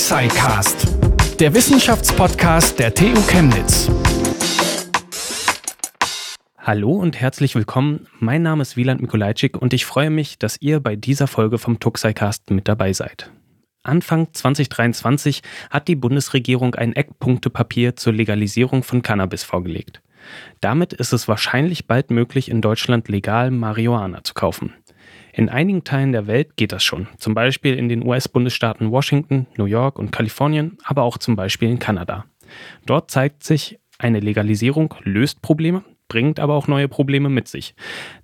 Tuxicast, der Wissenschaftspodcast der TU Chemnitz. Hallo und herzlich willkommen. Mein Name ist Wieland Mikulajczyk und ich freue mich, dass ihr bei dieser Folge vom Tuxicast mit dabei seid. Anfang 2023 hat die Bundesregierung ein Eckpunktepapier zur Legalisierung von Cannabis vorgelegt. Damit ist es wahrscheinlich bald möglich, in Deutschland legal Marihuana zu kaufen. In einigen Teilen der Welt geht das schon, zum Beispiel in den US-Bundesstaaten Washington, New York und Kalifornien, aber auch zum Beispiel in Kanada. Dort zeigt sich, eine Legalisierung löst Probleme, bringt aber auch neue Probleme mit sich.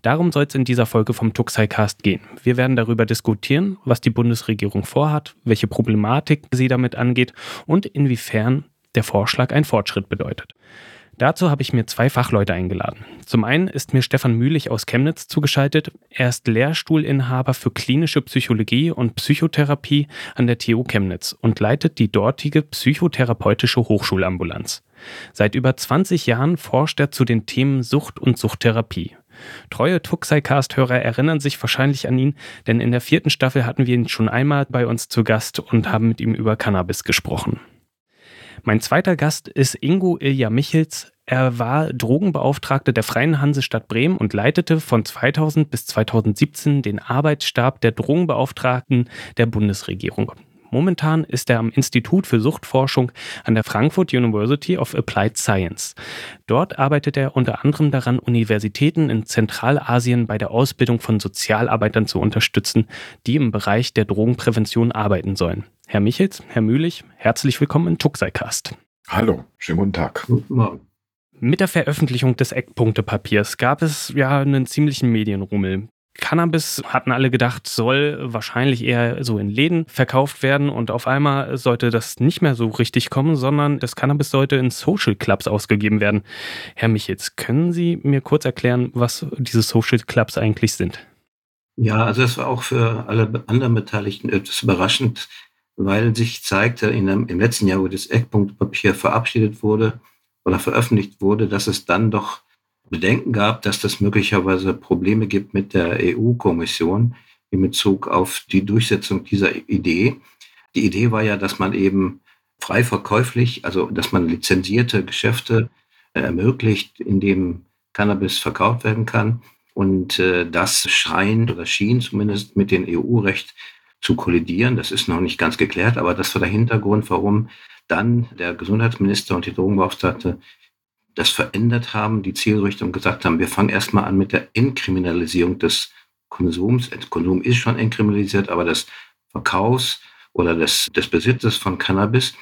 Darum soll es in dieser Folge vom Tuxicast gehen. Wir werden darüber diskutieren, was die Bundesregierung vorhat, welche Problematik sie damit angeht und inwiefern der Vorschlag ein Fortschritt bedeutet. Dazu habe ich mir zwei Fachleute eingeladen. Zum einen ist mir Stefan Mühlich aus Chemnitz zugeschaltet. Er ist Lehrstuhlinhaber für klinische Psychologie und Psychotherapie an der TU Chemnitz und leitet die dortige psychotherapeutische Hochschulambulanz. Seit über 20 Jahren forscht er zu den Themen Sucht und Suchttherapie. Treue Tuxicast-Hörer erinnern sich wahrscheinlich an ihn, denn in der vierten Staffel hatten wir ihn schon einmal bei uns zu Gast und haben mit ihm über Cannabis gesprochen. Mein zweiter Gast ist Ingo Ilja Michels. Er war Drogenbeauftragter der Freien Hansestadt Bremen und leitete von 2000 bis 2017 den Arbeitsstab der Drogenbeauftragten der Bundesregierung. Momentan ist er am Institut für Suchtforschung an der Frankfurt University of Applied Science. Dort arbeitet er unter anderem daran, Universitäten in Zentralasien bei der Ausbildung von Sozialarbeitern zu unterstützen, die im Bereich der Drogenprävention arbeiten sollen. Herr Michels, Herr Mühlich, herzlich willkommen in Tuxicast. Hallo, schönen guten Tag. Guten Morgen. Mit der Veröffentlichung des Eckpunktepapiers gab es ja einen ziemlichen Medienrummel. Cannabis hatten alle gedacht, soll wahrscheinlich eher so in Läden verkauft werden und auf einmal sollte das nicht mehr so richtig kommen, sondern das Cannabis sollte in Social Clubs ausgegeben werden. Herr Michitz, können Sie mir kurz erklären, was diese Social Clubs eigentlich sind? Ja, also das war auch für alle anderen Beteiligten etwas überraschend, weil sich zeigte in dem, im letzten Jahr, wo das Eckpunktpapier verabschiedet wurde oder veröffentlicht wurde, dass es dann doch Bedenken gab, dass das möglicherweise Probleme gibt mit der EU-Kommission in Bezug auf die Durchsetzung dieser Idee. Die Idee war ja, dass man eben frei verkäuflich, also dass man lizenzierte Geschäfte äh, ermöglicht, in dem Cannabis verkauft werden kann. Und äh, das scheint oder schien zumindest mit dem EU-Recht zu kollidieren. Das ist noch nicht ganz geklärt, aber das war der Hintergrund, warum dann der Gesundheitsminister und die Drogenbeauftragte das verändert haben, die Zielrichtung gesagt haben, wir fangen erstmal an mit der Entkriminalisierung des Konsums. Konsum ist schon entkriminalisiert, aber des Verkaufs oder des, des Besitzes von Cannabis.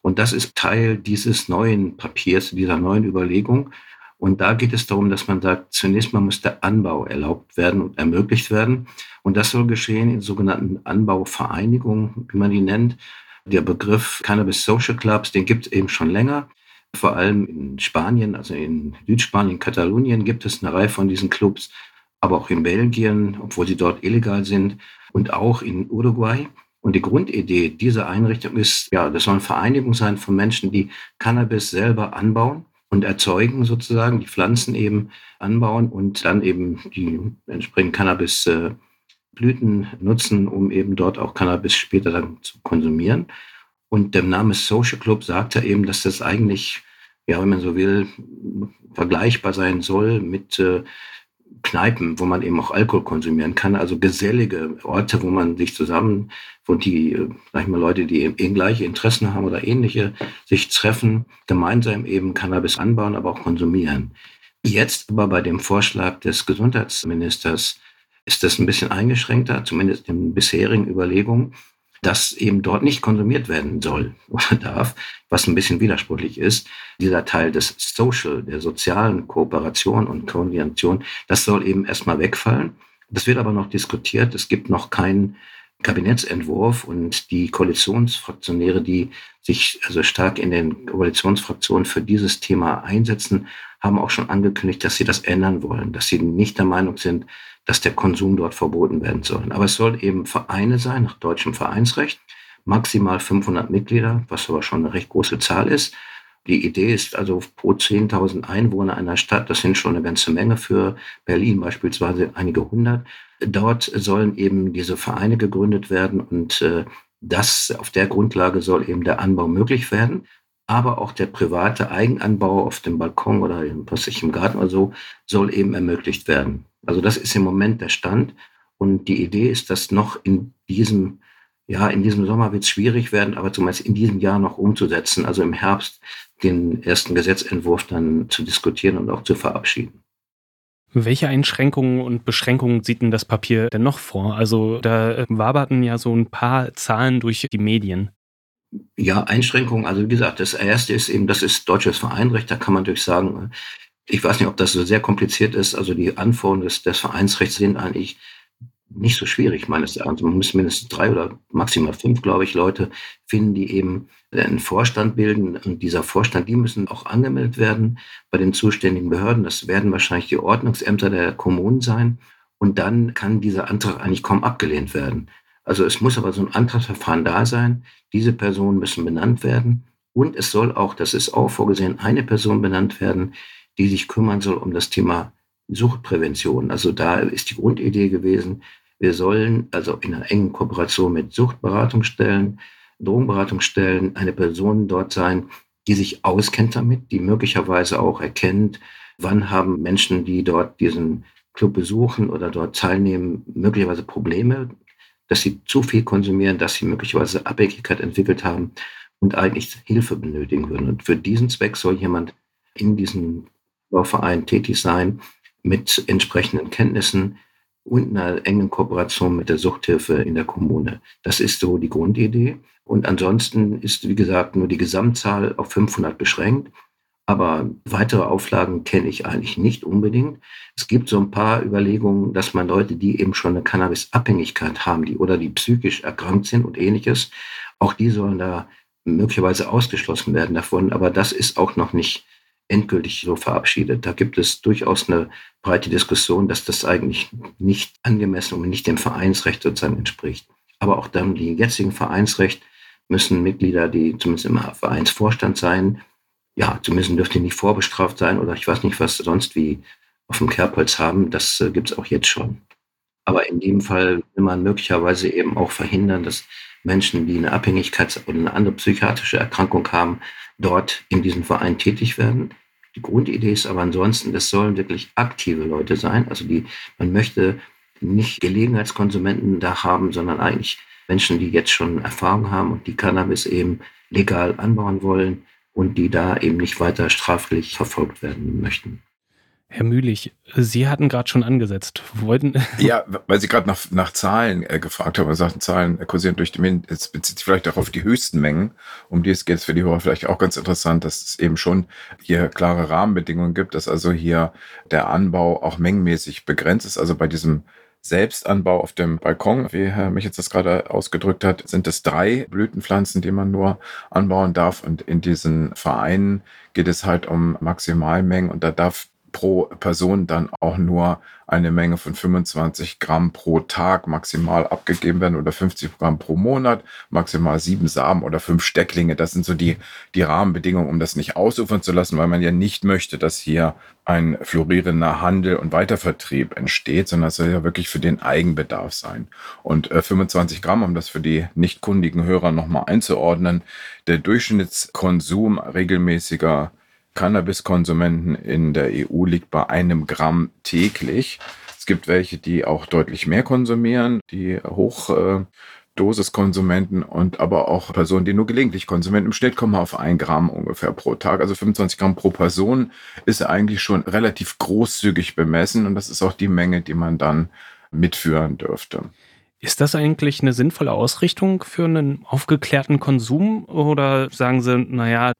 Und das ist Teil dieses neuen Papiers, dieser neuen Überlegung. Und da geht es darum, dass man sagt, zunächst mal muss der Anbau erlaubt werden und ermöglicht werden. Und das soll geschehen in sogenannten Anbauvereinigungen, wie man die nennt. Der Begriff Cannabis Social Clubs, den gibt es eben schon länger. Vor allem in Spanien, also in Südspanien, Katalonien gibt es eine Reihe von diesen Clubs, aber auch in Belgien, obwohl sie dort illegal sind, und auch in Uruguay. Und die Grundidee dieser Einrichtung ist, ja, das soll eine Vereinigung sein von Menschen, die Cannabis selber anbauen und erzeugen sozusagen, die Pflanzen eben anbauen und dann eben die entsprechenden Cannabisblüten nutzen, um eben dort auch Cannabis später dann zu konsumieren. Und der Name Social Club sagt ja eben, dass das eigentlich, ja, wenn man so will, vergleichbar sein soll mit äh, Kneipen, wo man eben auch Alkohol konsumieren kann, also gesellige Orte, wo man sich zusammen, wo die, äh, sag ich mal, Leute, die eben gleiche Interessen haben oder ähnliche, sich treffen, gemeinsam eben Cannabis anbauen, aber auch konsumieren. Jetzt aber bei dem Vorschlag des Gesundheitsministers ist das ein bisschen eingeschränkter, zumindest in bisherigen Überlegungen dass eben dort nicht konsumiert werden soll oder darf, was ein bisschen widersprüchlich ist. Dieser Teil des Social, der sozialen Kooperation und Koordination, das soll eben erstmal wegfallen. Das wird aber noch diskutiert. Es gibt noch keinen Kabinettsentwurf und die Koalitionsfraktionäre, die sich also stark in den Koalitionsfraktionen für dieses Thema einsetzen, haben auch schon angekündigt, dass sie das ändern wollen, dass sie nicht der Meinung sind, dass der Konsum dort verboten werden soll. Aber es soll eben Vereine sein, nach deutschem Vereinsrecht, maximal 500 Mitglieder, was aber schon eine recht große Zahl ist. Die Idee ist also pro 10.000 Einwohner einer Stadt, das sind schon eine ganze Menge für Berlin beispielsweise einige hundert. Dort sollen eben diese Vereine gegründet werden und äh, Das, auf der Grundlage soll eben der Anbau möglich werden. Aber auch der private Eigenanbau auf dem Balkon oder was ich im Garten oder so soll eben ermöglicht werden. Also das ist im Moment der Stand. Und die Idee ist, dass noch in diesem ja, in diesem Sommer wird es schwierig werden, aber zumindest in diesem Jahr noch umzusetzen, also im Herbst den ersten Gesetzentwurf dann zu diskutieren und auch zu verabschieden. Welche Einschränkungen und Beschränkungen sieht denn das Papier denn noch vor? Also da äh, waberten ja so ein paar Zahlen durch die Medien. Ja, Einschränkungen. Also wie gesagt, das erste ist eben, das ist deutsches Vereinrecht. Da kann man natürlich sagen, ich weiß nicht, ob das so sehr kompliziert ist. Also die Anforderungen des, des Vereinsrechts sind eigentlich nicht so schwierig, meines Erachtens. Man muss mindestens drei oder maximal fünf, glaube ich, Leute finden, die eben einen Vorstand bilden. Und dieser Vorstand, die müssen auch angemeldet werden bei den zuständigen Behörden. Das werden wahrscheinlich die Ordnungsämter der Kommunen sein. Und dann kann dieser Antrag eigentlich kaum abgelehnt werden. Also es muss aber so ein Antragsverfahren da sein. Diese Personen müssen benannt werden. Und es soll auch, das ist auch vorgesehen, eine Person benannt werden, die sich kümmern soll um das Thema Suchtprävention. Also da ist die Grundidee gewesen, wir sollen also in einer engen Kooperation mit Suchtberatungsstellen, Drogenberatungsstellen eine Person dort sein, die sich auskennt damit, die möglicherweise auch erkennt, wann haben Menschen, die dort diesen Club besuchen oder dort teilnehmen, möglicherweise Probleme, dass sie zu viel konsumieren, dass sie möglicherweise Abhängigkeit entwickelt haben und eigentlich Hilfe benötigen würden. Und für diesen Zweck soll jemand in diesem Verein tätig sein mit entsprechenden Kenntnissen, und einer engen Kooperation mit der Suchthilfe in der Kommune. Das ist so die Grundidee. Und ansonsten ist, wie gesagt, nur die Gesamtzahl auf 500 beschränkt. Aber weitere Auflagen kenne ich eigentlich nicht unbedingt. Es gibt so ein paar Überlegungen, dass man Leute, die eben schon eine Cannabisabhängigkeit haben, die oder die psychisch erkrankt sind und ähnliches, auch die sollen da möglicherweise ausgeschlossen werden davon. Aber das ist auch noch nicht endgültig so verabschiedet. Da gibt es durchaus eine breite Diskussion, dass das eigentlich nicht angemessen und nicht dem Vereinsrecht sozusagen entspricht. Aber auch dann die jetzigen Vereinsrecht müssen Mitglieder, die zumindest im Vereinsvorstand sein, ja, zumindest dürften die nicht vorbestraft sein oder ich weiß nicht, was sonst wie auf dem Kerbholz haben. Das äh, gibt es auch jetzt schon. Aber in dem Fall will man möglicherweise eben auch verhindern, dass Menschen, die eine Abhängigkeit oder eine andere psychiatrische Erkrankung haben, dort in diesem Verein tätig werden. Die Grundidee ist aber ansonsten, das sollen wirklich aktive Leute sein. Also die, man möchte nicht Gelegenheitskonsumenten da haben, sondern eigentlich Menschen, die jetzt schon Erfahrung haben und die Cannabis eben legal anbauen wollen und die da eben nicht weiter straflich verfolgt werden möchten. Herr Mühlich, Sie hatten gerade schon angesetzt. Wollten ja, weil Sie gerade nach, nach Zahlen äh, gefragt haben, sagten, Zahlen kursieren durch die Medien. Es bezieht sich vielleicht auch auf die höchsten Mengen, um die es geht. Für die Hörer vielleicht auch ganz interessant, dass es eben schon hier klare Rahmenbedingungen gibt, dass also hier der Anbau auch mengenmäßig begrenzt ist. Also bei diesem Selbstanbau auf dem Balkon, wie Herr mich jetzt das gerade ausgedrückt hat, sind es drei Blütenpflanzen, die man nur anbauen darf. Und in diesen Vereinen geht es halt um Maximalmengen und da darf pro Person dann auch nur eine Menge von 25 Gramm pro Tag maximal abgegeben werden oder 50 Gramm pro Monat, maximal sieben Samen oder fünf Stecklinge. Das sind so die, die Rahmenbedingungen, um das nicht ausufern zu lassen, weil man ja nicht möchte, dass hier ein florierender Handel und Weitervertrieb entsteht, sondern es soll ja wirklich für den Eigenbedarf sein. Und äh, 25 Gramm, um das für die nicht kundigen Hörer nochmal einzuordnen, der Durchschnittskonsum regelmäßiger Cannabiskonsumenten in der EU liegt bei einem Gramm täglich. Es gibt welche, die auch deutlich mehr konsumieren, die Hochdosiskonsumenten und aber auch Personen, die nur gelegentlich konsumieren. Im Schnitt kommen wir auf ein Gramm ungefähr pro Tag. Also 25 Gramm pro Person ist eigentlich schon relativ großzügig bemessen und das ist auch die Menge, die man dann mitführen dürfte. Ist das eigentlich eine sinnvolle Ausrichtung für einen aufgeklärten Konsum oder sagen Sie, naja,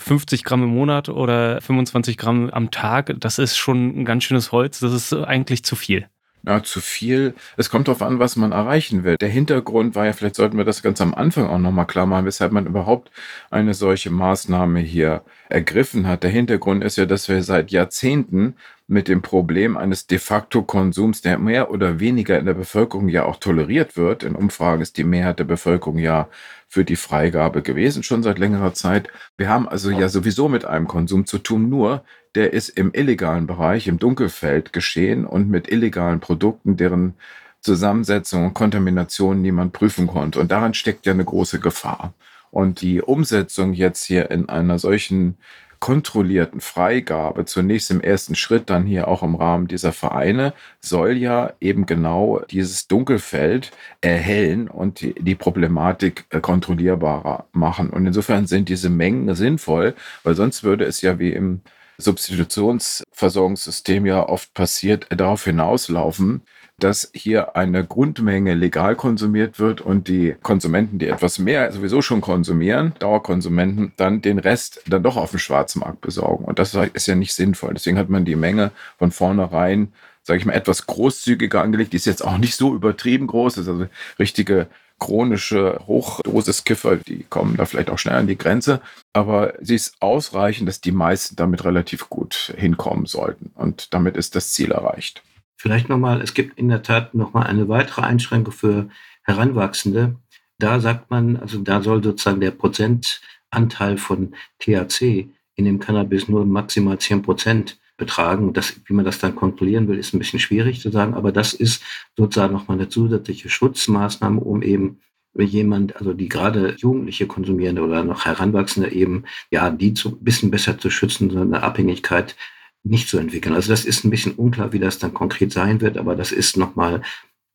50 Gramm im Monat oder 25 Gramm am Tag, das ist schon ein ganz schönes Holz. Das ist eigentlich zu viel. Ja, zu viel. Es kommt darauf an, was man erreichen will. Der Hintergrund war ja, vielleicht sollten wir das ganz am Anfang auch nochmal klar machen, weshalb man überhaupt eine solche Maßnahme hier ergriffen hat. Der Hintergrund ist ja, dass wir seit Jahrzehnten mit dem Problem eines de facto Konsums, der mehr oder weniger in der Bevölkerung ja auch toleriert wird. In Umfragen ist die Mehrheit der Bevölkerung ja für die Freigabe gewesen, schon seit längerer Zeit. Wir haben also ja sowieso mit einem Konsum zu tun, nur der ist im illegalen Bereich, im Dunkelfeld geschehen und mit illegalen Produkten, deren Zusammensetzungen und Kontaminationen, die man prüfen konnte. Und daran steckt ja eine große Gefahr. Und die Umsetzung jetzt hier in einer solchen kontrollierten Freigabe, zunächst im ersten Schritt, dann hier auch im Rahmen dieser Vereine, soll ja eben genau dieses Dunkelfeld erhellen und die, die Problematik äh, kontrollierbarer machen. Und insofern sind diese Mengen sinnvoll, weil sonst würde es ja wie im Substitutionsversorgungssystem ja oft passiert, darauf hinauslaufen, dass hier eine Grundmenge legal konsumiert wird und die Konsumenten, die etwas mehr sowieso schon konsumieren, Dauerkonsumenten, dann den Rest dann doch auf dem Schwarzmarkt besorgen. Und das ist ja nicht sinnvoll. Deswegen hat man die Menge von vornherein, sage ich mal, etwas großzügiger angelegt. Die ist jetzt auch nicht so übertrieben groß. Das ist also richtige chronische Hochdosiskiffer, die kommen da vielleicht auch schnell an die Grenze. Aber sie ist ausreichend, dass die meisten damit relativ gut hinkommen sollten. Und damit ist das Ziel erreicht. Vielleicht nochmal, es gibt in der Tat nochmal eine weitere Einschränkung für Heranwachsende. Da sagt man, also da soll sozusagen der Prozentanteil von THC in dem Cannabis nur maximal 10 Prozent betragen. Das, wie man das dann kontrollieren will, ist ein bisschen schwierig zu sagen, aber das ist sozusagen nochmal eine zusätzliche Schutzmaßnahme, um eben jemand, also die gerade Jugendliche konsumierende oder noch Heranwachsende eben, ja, die zu, ein bisschen besser zu schützen, so eine Abhängigkeit nicht zu entwickeln. Also das ist ein bisschen unklar, wie das dann konkret sein wird, aber das ist nochmal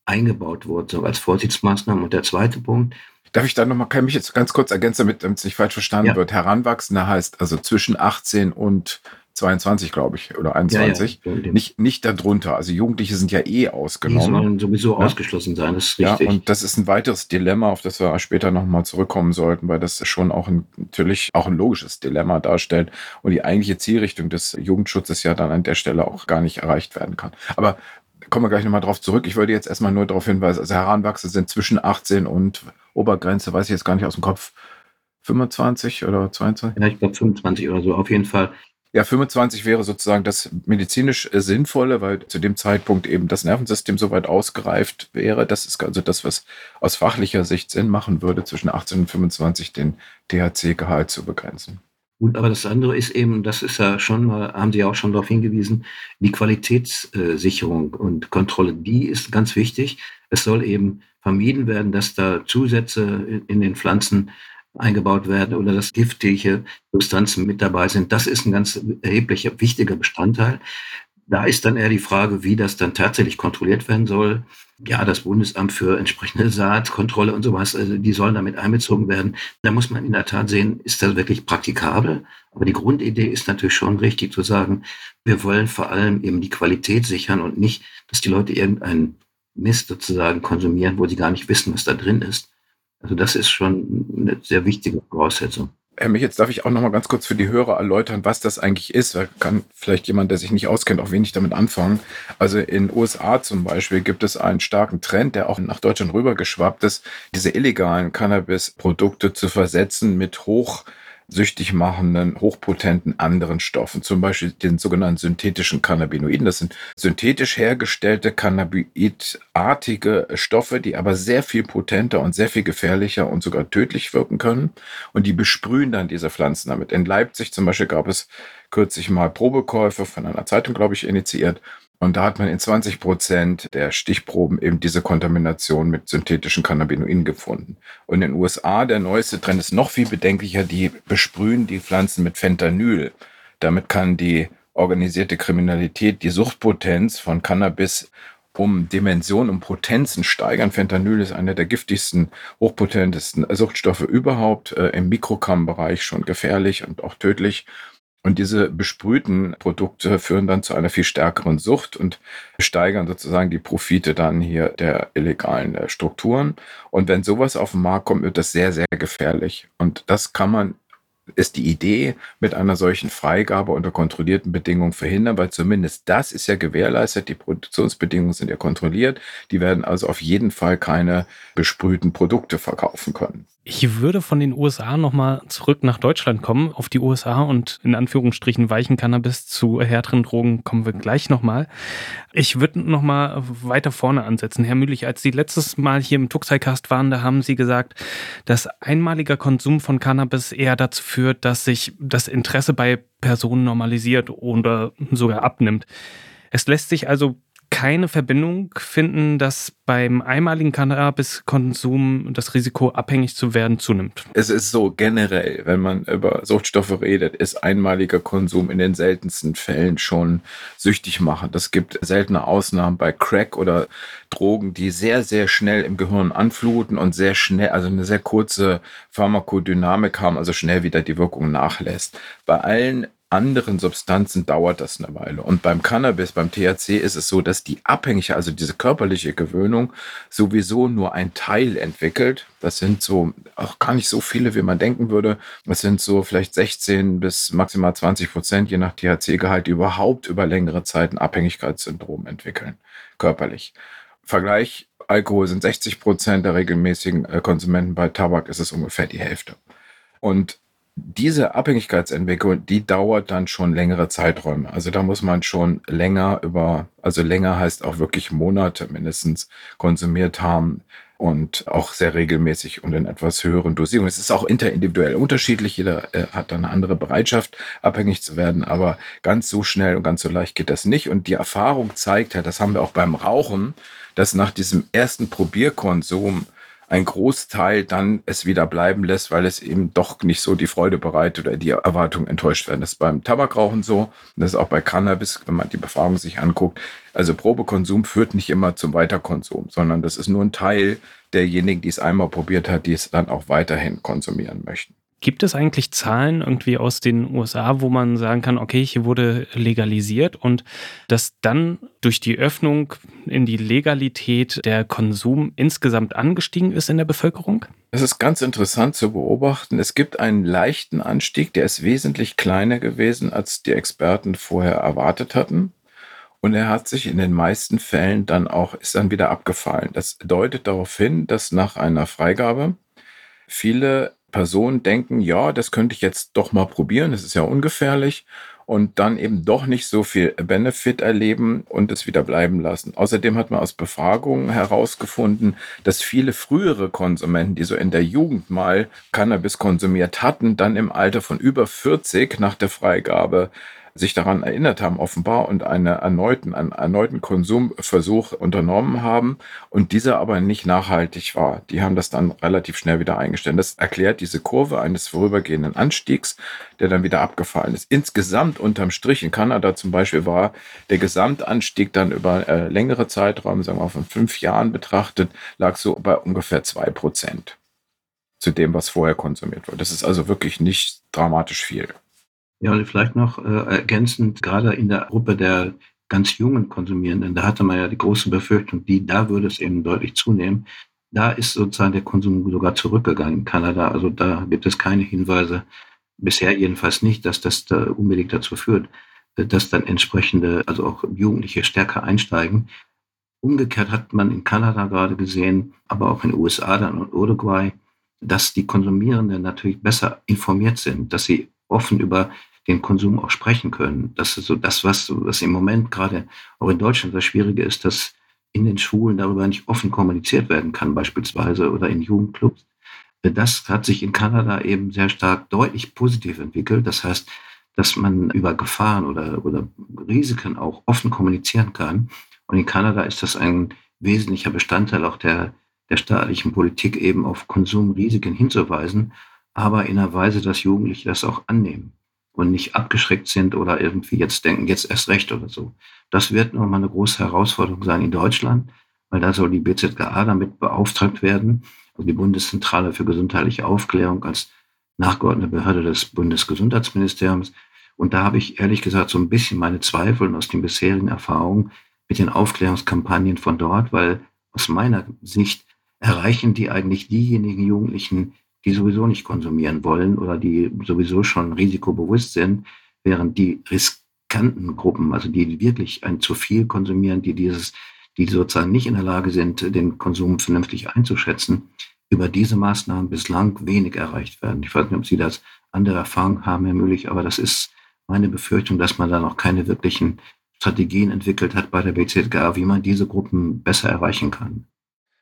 eingebaut worden, so als Vorsichtsmaßnahme. Und der zweite Punkt. Darf ich da nochmal, kann ich mich jetzt ganz kurz ergänzen, damit es nicht falsch verstanden ja. wird. Heranwachsender heißt also zwischen 18 und 22, glaube ich, oder 21. Ja, ja, nicht, nicht darunter. Also Jugendliche sind ja eh ausgenommen. Die sollen sowieso ja. ausgeschlossen sein, das ist richtig. Ja, und das ist ein weiteres Dilemma, auf das wir später nochmal zurückkommen sollten, weil das schon auch ein, natürlich auch ein logisches Dilemma darstellt und die eigentliche Zielrichtung des Jugendschutzes ja dann an der Stelle auch gar nicht erreicht werden kann. Aber kommen wir gleich nochmal drauf zurück. Ich wollte jetzt erstmal nur darauf hinweisen, also Heranwachsende sind zwischen 18 und Obergrenze, weiß ich jetzt gar nicht aus dem Kopf, 25 oder 22? Ja, ich glaube 25 oder so. Auf jeden Fall ja, 25 wäre sozusagen das medizinisch äh, Sinnvolle, weil zu dem Zeitpunkt eben das Nervensystem so weit ausgereift wäre. Das ist also das, was aus fachlicher Sicht Sinn machen würde, zwischen 18 und 25 den THC-Gehalt zu begrenzen. Gut, aber das andere ist eben, das ist ja schon mal, haben Sie ja auch schon darauf hingewiesen, die Qualitätssicherung und Kontrolle, die ist ganz wichtig. Es soll eben vermieden werden, dass da Zusätze in den Pflanzen eingebaut werden oder dass giftige Substanzen mit dabei sind. Das ist ein ganz erheblicher, wichtiger Bestandteil. Da ist dann eher die Frage, wie das dann tatsächlich kontrolliert werden soll. Ja, das Bundesamt für entsprechende Saatkontrolle und sowas, also die sollen damit einbezogen werden. Da muss man in der Tat sehen, ist das wirklich praktikabel? Aber die Grundidee ist natürlich schon richtig zu sagen, wir wollen vor allem eben die Qualität sichern und nicht, dass die Leute irgendeinen Mist sozusagen konsumieren, wo sie gar nicht wissen, was da drin ist. Also das ist schon eine sehr wichtige Voraussetzung. Herr Mich, jetzt darf ich auch noch mal ganz kurz für die Hörer erläutern, was das eigentlich ist. Da kann vielleicht jemand, der sich nicht auskennt, auch wenig damit anfangen. Also in USA zum Beispiel gibt es einen starken Trend, der auch nach Deutschland rübergeschwappt ist, diese illegalen Cannabis-Produkte zu versetzen mit hoch süchtig machenden, hochpotenten anderen Stoffen, zum Beispiel den sogenannten synthetischen Cannabinoiden. Das sind synthetisch hergestellte cannabinoidartige Stoffe, die aber sehr viel potenter und sehr viel gefährlicher und sogar tödlich wirken können. Und die besprühen dann diese Pflanzen damit. In Leipzig zum Beispiel gab es kürzlich mal Probekäufe von einer Zeitung, glaube ich, initiiert und da hat man in 20 Prozent der Stichproben eben diese Kontamination mit synthetischen Cannabinoiden gefunden. Und in den USA, der neueste Trend ist noch viel bedenklicher, die besprühen die Pflanzen mit Fentanyl. Damit kann die organisierte Kriminalität die Suchtpotenz von Cannabis um Dimensionen, um Potenzen steigern. Fentanyl ist einer der giftigsten, hochpotentesten Suchtstoffe überhaupt, äh, im Mikrogrammbereich schon gefährlich und auch tödlich. Und diese besprühten Produkte führen dann zu einer viel stärkeren Sucht und steigern sozusagen die Profite dann hier der illegalen äh, Strukturen. Und wenn sowas auf den Markt kommt, wird das sehr, sehr gefährlich. Und das kann man ist die Idee mit einer solchen Freigabe unter kontrollierten Bedingungen verhindern, weil zumindest das ist ja gewährleistet. Die Produktionsbedingungen sind ja kontrolliert. Die werden also auf jeden Fall keine besprühten Produkte verkaufen können. Ich würde von den USA nochmal zurück nach Deutschland kommen, auf die USA und in Anführungsstrichen weichen Cannabis zu härteren Drogen kommen wir gleich nochmal. Ich würde nochmal weiter vorne ansetzen. Herr Mühlich, als Sie letztes Mal hier im Tuxai-Cast waren, da haben Sie gesagt, dass einmaliger Konsum von Cannabis eher dazu führt, dass sich das Interesse bei Personen normalisiert oder sogar abnimmt. Es lässt sich also keine Verbindung finden, dass beim einmaligen Cannabiskonsum das Risiko, abhängig zu werden, zunimmt. Es ist so generell, wenn man über Suchtstoffe redet, ist einmaliger Konsum in den seltensten Fällen schon süchtig machen. Das gibt seltene Ausnahmen bei Crack oder Drogen, die sehr, sehr schnell im Gehirn anfluten und sehr schnell, also eine sehr kurze Pharmakodynamik haben, also schnell wieder die Wirkung nachlässt. Bei allen anderen Substanzen dauert das eine Weile. Und beim Cannabis, beim THC ist es so, dass die abhängige, also diese körperliche Gewöhnung sowieso nur ein Teil entwickelt. Das sind so auch gar nicht so viele, wie man denken würde. Das sind so vielleicht 16 bis maximal 20 Prozent, je nach THC-Gehalt, überhaupt über längere Zeit ein Abhängigkeitssyndrom entwickeln, körperlich. Vergleich, Alkohol sind 60 Prozent der regelmäßigen äh, Konsumenten, bei Tabak ist es ungefähr die Hälfte. Und diese Abhängigkeitsentwicklung, die dauert dann schon längere Zeiträume. Also da muss man schon länger über, also länger heißt auch wirklich Monate mindestens konsumiert haben und auch sehr regelmäßig und in etwas höheren Dosierungen. Es ist auch interindividuell unterschiedlich. Jeder äh, hat eine andere Bereitschaft, abhängig zu werden, aber ganz so schnell und ganz so leicht geht das nicht. Und die Erfahrung zeigt ja, das haben wir auch beim Rauchen, dass nach diesem ersten Probierkonsum ein Großteil dann es wieder bleiben lässt, weil es eben doch nicht so die Freude bereitet oder die Erwartungen enttäuscht werden. Das ist beim Tabakrauchen so, das ist auch bei Cannabis, wenn man die Befragung sich anguckt. Also Probekonsum führt nicht immer zum Weiterkonsum, sondern das ist nur ein Teil derjenigen, die es einmal probiert hat, die es dann auch weiterhin konsumieren möchten. Gibt es eigentlich Zahlen irgendwie aus den USA, wo man sagen kann, okay, hier wurde legalisiert und dass dann durch die Öffnung in die Legalität der Konsum insgesamt angestiegen ist in der Bevölkerung? Es ist ganz interessant zu beobachten. Es gibt einen leichten Anstieg, der ist wesentlich kleiner gewesen, als die Experten vorher erwartet hatten. Und er hat sich in den meisten Fällen dann auch, ist dann wieder abgefallen. Das deutet darauf hin, dass nach einer Freigabe viele Personen denken, ja, das könnte ich jetzt doch mal probieren, das ist ja ungefährlich und dann eben doch nicht so viel Benefit erleben und es wieder bleiben lassen. Außerdem hat man aus Befragungen herausgefunden, dass viele frühere Konsumenten, die so in der Jugend mal Cannabis konsumiert hatten, dann im Alter von über 40 nach der Freigabe sich daran erinnert haben, offenbar, und einen erneuten, einen erneuten Konsumversuch unternommen haben und dieser aber nicht nachhaltig war. Die haben das dann relativ schnell wieder eingestellt. Das erklärt diese Kurve eines vorübergehenden Anstiegs, der dann wieder abgefallen ist. Insgesamt unterm Strich in Kanada zum Beispiel war der Gesamtanstieg dann über äh, längere Zeiträume, sagen wir mal von fünf Jahren betrachtet, lag so bei ungefähr zwei Prozent zu dem, was vorher konsumiert wurde. Das ist also wirklich nicht dramatisch viel. Ja, und vielleicht noch äh, ergänzend, gerade in der Gruppe der ganz jungen Konsumierenden, da hatte man ja die große Befürchtung, die, da würde es eben deutlich zunehmen. Da ist sozusagen der Konsum sogar zurückgegangen in Kanada. Also da gibt es keine Hinweise, bisher jedenfalls nicht, dass das da unbedingt dazu führt, dass dann entsprechende, also auch Jugendliche stärker einsteigen. Umgekehrt hat man in Kanada gerade gesehen, aber auch in den USA dann und Uruguay, dass die Konsumierenden natürlich besser informiert sind, dass sie offen über den Konsum auch sprechen können. Das ist so das, was, was im Moment gerade auch in Deutschland das Schwierige ist, dass in den Schulen darüber nicht offen kommuniziert werden kann, beispielsweise oder in Jugendclubs. Das hat sich in Kanada eben sehr stark deutlich positiv entwickelt. Das heißt, dass man über Gefahren oder, oder Risiken auch offen kommunizieren kann. Und in Kanada ist das ein wesentlicher Bestandteil auch der, der staatlichen Politik, eben auf Konsumrisiken hinzuweisen aber in einer Weise, dass Jugendliche das auch annehmen und nicht abgeschreckt sind oder irgendwie jetzt denken, jetzt erst recht oder so. Das wird nochmal eine große Herausforderung sein in Deutschland, weil da soll die BZGA damit beauftragt werden, also die Bundeszentrale für gesundheitliche Aufklärung als nachgeordnete Behörde des Bundesgesundheitsministeriums. Und da habe ich ehrlich gesagt so ein bisschen meine Zweifel aus den bisherigen Erfahrungen mit den Aufklärungskampagnen von dort, weil aus meiner Sicht erreichen die eigentlich diejenigen Jugendlichen, die sowieso nicht konsumieren wollen oder die sowieso schon risikobewusst sind, während die riskanten Gruppen, also die wirklich ein zu viel konsumieren, die dieses, die sozusagen nicht in der Lage sind, den Konsum vernünftig einzuschätzen, über diese Maßnahmen bislang wenig erreicht werden. Ich weiß nicht, ob Sie das andere Erfahrungen haben, Herr Müllig, aber das ist meine Befürchtung, dass man da noch keine wirklichen Strategien entwickelt hat bei der BZGA, wie man diese Gruppen besser erreichen kann.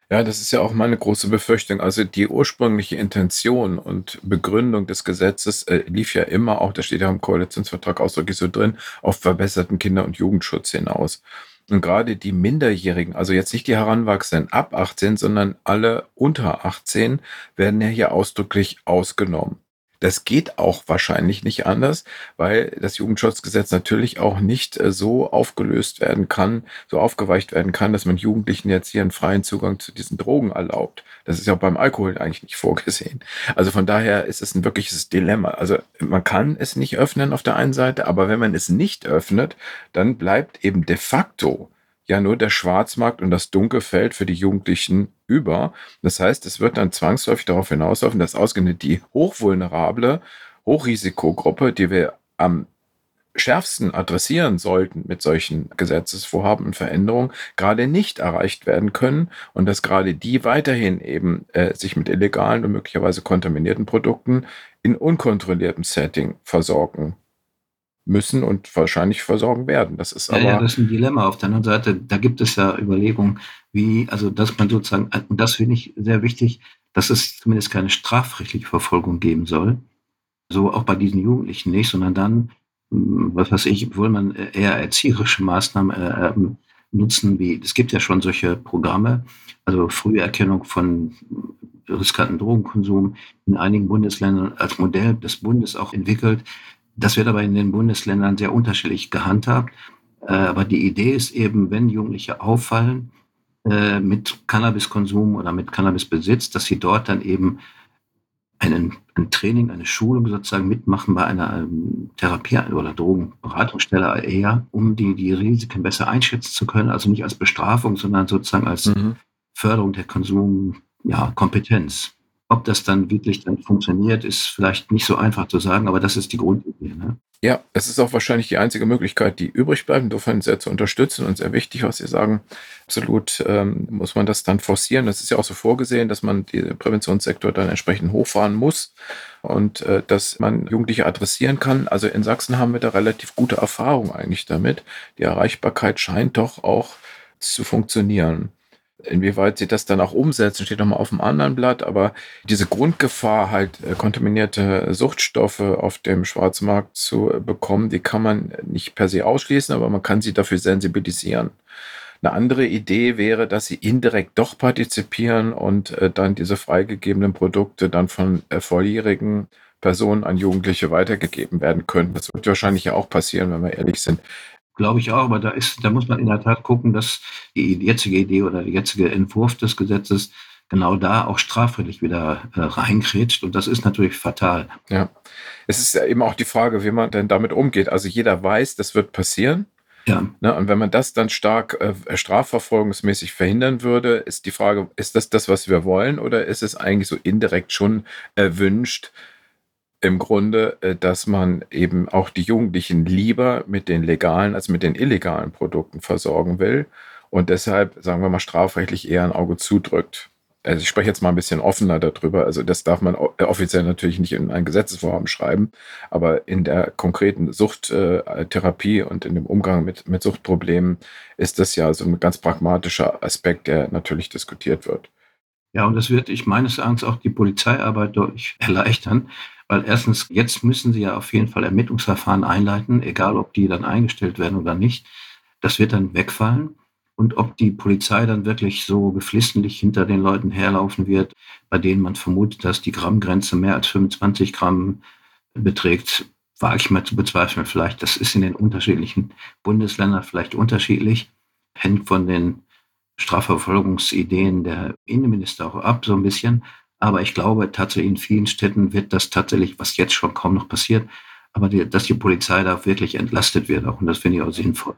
Ja, das ist ja auch meine große Befürchtung. Also die ursprüngliche Intention und Begründung des Gesetzes äh, lief ja immer auch, da steht ja im Koalitionsvertrag ausdrücklich so drin, auf verbesserten Kinder- und Jugendschutz hinaus. Und gerade die Minderjährigen, also jetzt nicht die Heranwachsenden ab 18, sondern alle unter 18, werden ja hier ausdrücklich ausgenommen. Das geht auch wahrscheinlich nicht anders, weil das Jugendschutzgesetz natürlich auch nicht äh, so aufgelöst werden kann, so aufgeweicht werden kann, dass man Jugendlichen jetzt hier einen freien Zugang zu diesen Drogen erlaubt. Das ist ja beim Alkohol eigentlich nicht vorgesehen. Also von daher ist es ein wirkliches Dilemma. Also man kann es nicht öffnen auf der einen Seite, aber wenn man es nicht öffnet, dann bleibt eben de facto ja nur der Schwarzmarkt und das Dunkelfeld für die Jugendlichen über. Das heißt, es wird dann zwangsläufig darauf hinauslaufen, dass ausgerechnet die hochvulnerable Hochrisikogruppe, die wir am schärfsten adressieren sollten mit solchen Gesetzesvorhaben und Veränderungen, gerade nicht erreicht werden können und dass gerade die weiterhin eben äh, sich mit illegalen und möglicherweise kontaminierten Produkten in unkontrolliertem Setting versorgen müssen und wahrscheinlich versorgen werden. Das ist ja, aber. Ja, das ist ein Dilemma. Auf der anderen Seite, da gibt es ja Überlegungen, wie, also, dass man sozusagen, und das finde ich sehr wichtig, dass es zumindest keine strafrechtliche Verfolgung geben soll. So auch bei diesen Jugendlichen nicht, sondern dann, hm, was weiß ich, will man eher erzieherische Maßnahmen äh, ähm, nutzen, wie, es gibt ja schon solche Programme, also Früherkennung von riskanten Drogenkonsum in einigen Bundesländern als Modell des Bundes auch entwickelt. Das wird aber in den Bundesländern sehr unterschiedlich gehandhabt. Äh, aber die Idee ist eben, wenn Jugendliche auffallen äh, mit Cannabiskonsum oder mit Cannabisbesitz, dass sie dort dann eben einen, ein Training, eine Schulung sozusagen mitmachen bei einer ähm, Therapie- oder Drogenberatungsstelle eher, um die, die Risiken besser einschätzen zu können. Also nicht als Bestrafung, sondern sozusagen als mhm. Förderung der Konsumkompetenz. Ja, ob das dann wirklich dann funktioniert, ist vielleicht nicht so einfach zu sagen, aber das ist die Grundidee. Ne? Ja, es ist auch wahrscheinlich die einzige Möglichkeit, die übrig bleibt. Insofern sehr zu unterstützen und sehr wichtig, was Sie sagen. Absolut ähm, muss man das dann forcieren. Das ist ja auch so vorgesehen, dass man den Präventionssektor dann entsprechend hochfahren muss und äh, dass man Jugendliche adressieren kann. Also in Sachsen haben wir da relativ gute Erfahrung eigentlich damit. Die Erreichbarkeit scheint doch auch zu funktionieren. Inwieweit sie das dann auch umsetzen, steht nochmal auf dem anderen Blatt, aber diese Grundgefahr, halt äh, kontaminierte Suchtstoffe auf dem Schwarzmarkt zu bekommen, die kann man nicht per se ausschließen, aber man kann sie dafür sensibilisieren. Eine andere Idee wäre, dass sie indirekt doch partizipieren und äh, dann diese freigegebenen Produkte dann von äh, volljährigen Personen an Jugendliche weitergegeben werden können. Das wird wahrscheinlich ja auch passieren, wenn wir ehrlich sind. Glaube ich auch, aber da ist, da muss man in der Tat gucken, dass die jetzige Idee oder der jetzige Entwurf des Gesetzes genau da auch strafrechtlich wieder äh, reinkretscht und das ist natürlich fatal. Ja, es ist ja eben auch die Frage, wie man denn damit umgeht. Also jeder weiß, das wird passieren. Ja. Ne, und wenn man das dann stark äh, strafverfolgungsmäßig verhindern würde, ist die Frage, ist das das, was wir wollen oder ist es eigentlich so indirekt schon erwünscht, im Grunde, äh, dass man eben auch die Jugendlichen lieber mit den legalen als mit den illegalen Produkten versorgen will und deshalb, sagen wir mal, strafrechtlich eher ein Auge zudrückt. Also ich spreche jetzt mal ein bisschen offener darüber. Also das darf man äh, offiziell natürlich nicht in ein Gesetzesvorhaben schreiben, aber in der konkreten Suchttherapie und in dem Umgang mit, mit Suchtproblemen ist das ja so ein ganz pragmatischer Aspekt, der natürlich diskutiert wird. Ja, und das wird ich meines Erachtens auch die Polizeiarbeit deutlich erleichtern, weil erstens, jetzt müssen sie ja auf jeden Fall Ermittlungsverfahren einleiten, egal ob die dann eingestellt werden oder nicht. Das wird dann wegfallen. Und ob die Polizei dann wirklich so geflissentlich hinter den Leuten herlaufen wird, bei denen man vermutet, dass die Grammgrenze mehr als 25 Gramm beträgt, wage ich mal zu bezweifeln. Vielleicht, das ist in den unterschiedlichen Bundesländern vielleicht unterschiedlich, hängt von den Strafverfolgungsideen der Innenminister auch ab, so ein bisschen. Aber ich glaube tatsächlich, in vielen Städten wird das tatsächlich, was jetzt schon kaum noch passiert, aber die, dass die Polizei da wirklich entlastet wird auch. Und das finde ich auch sinnvoll.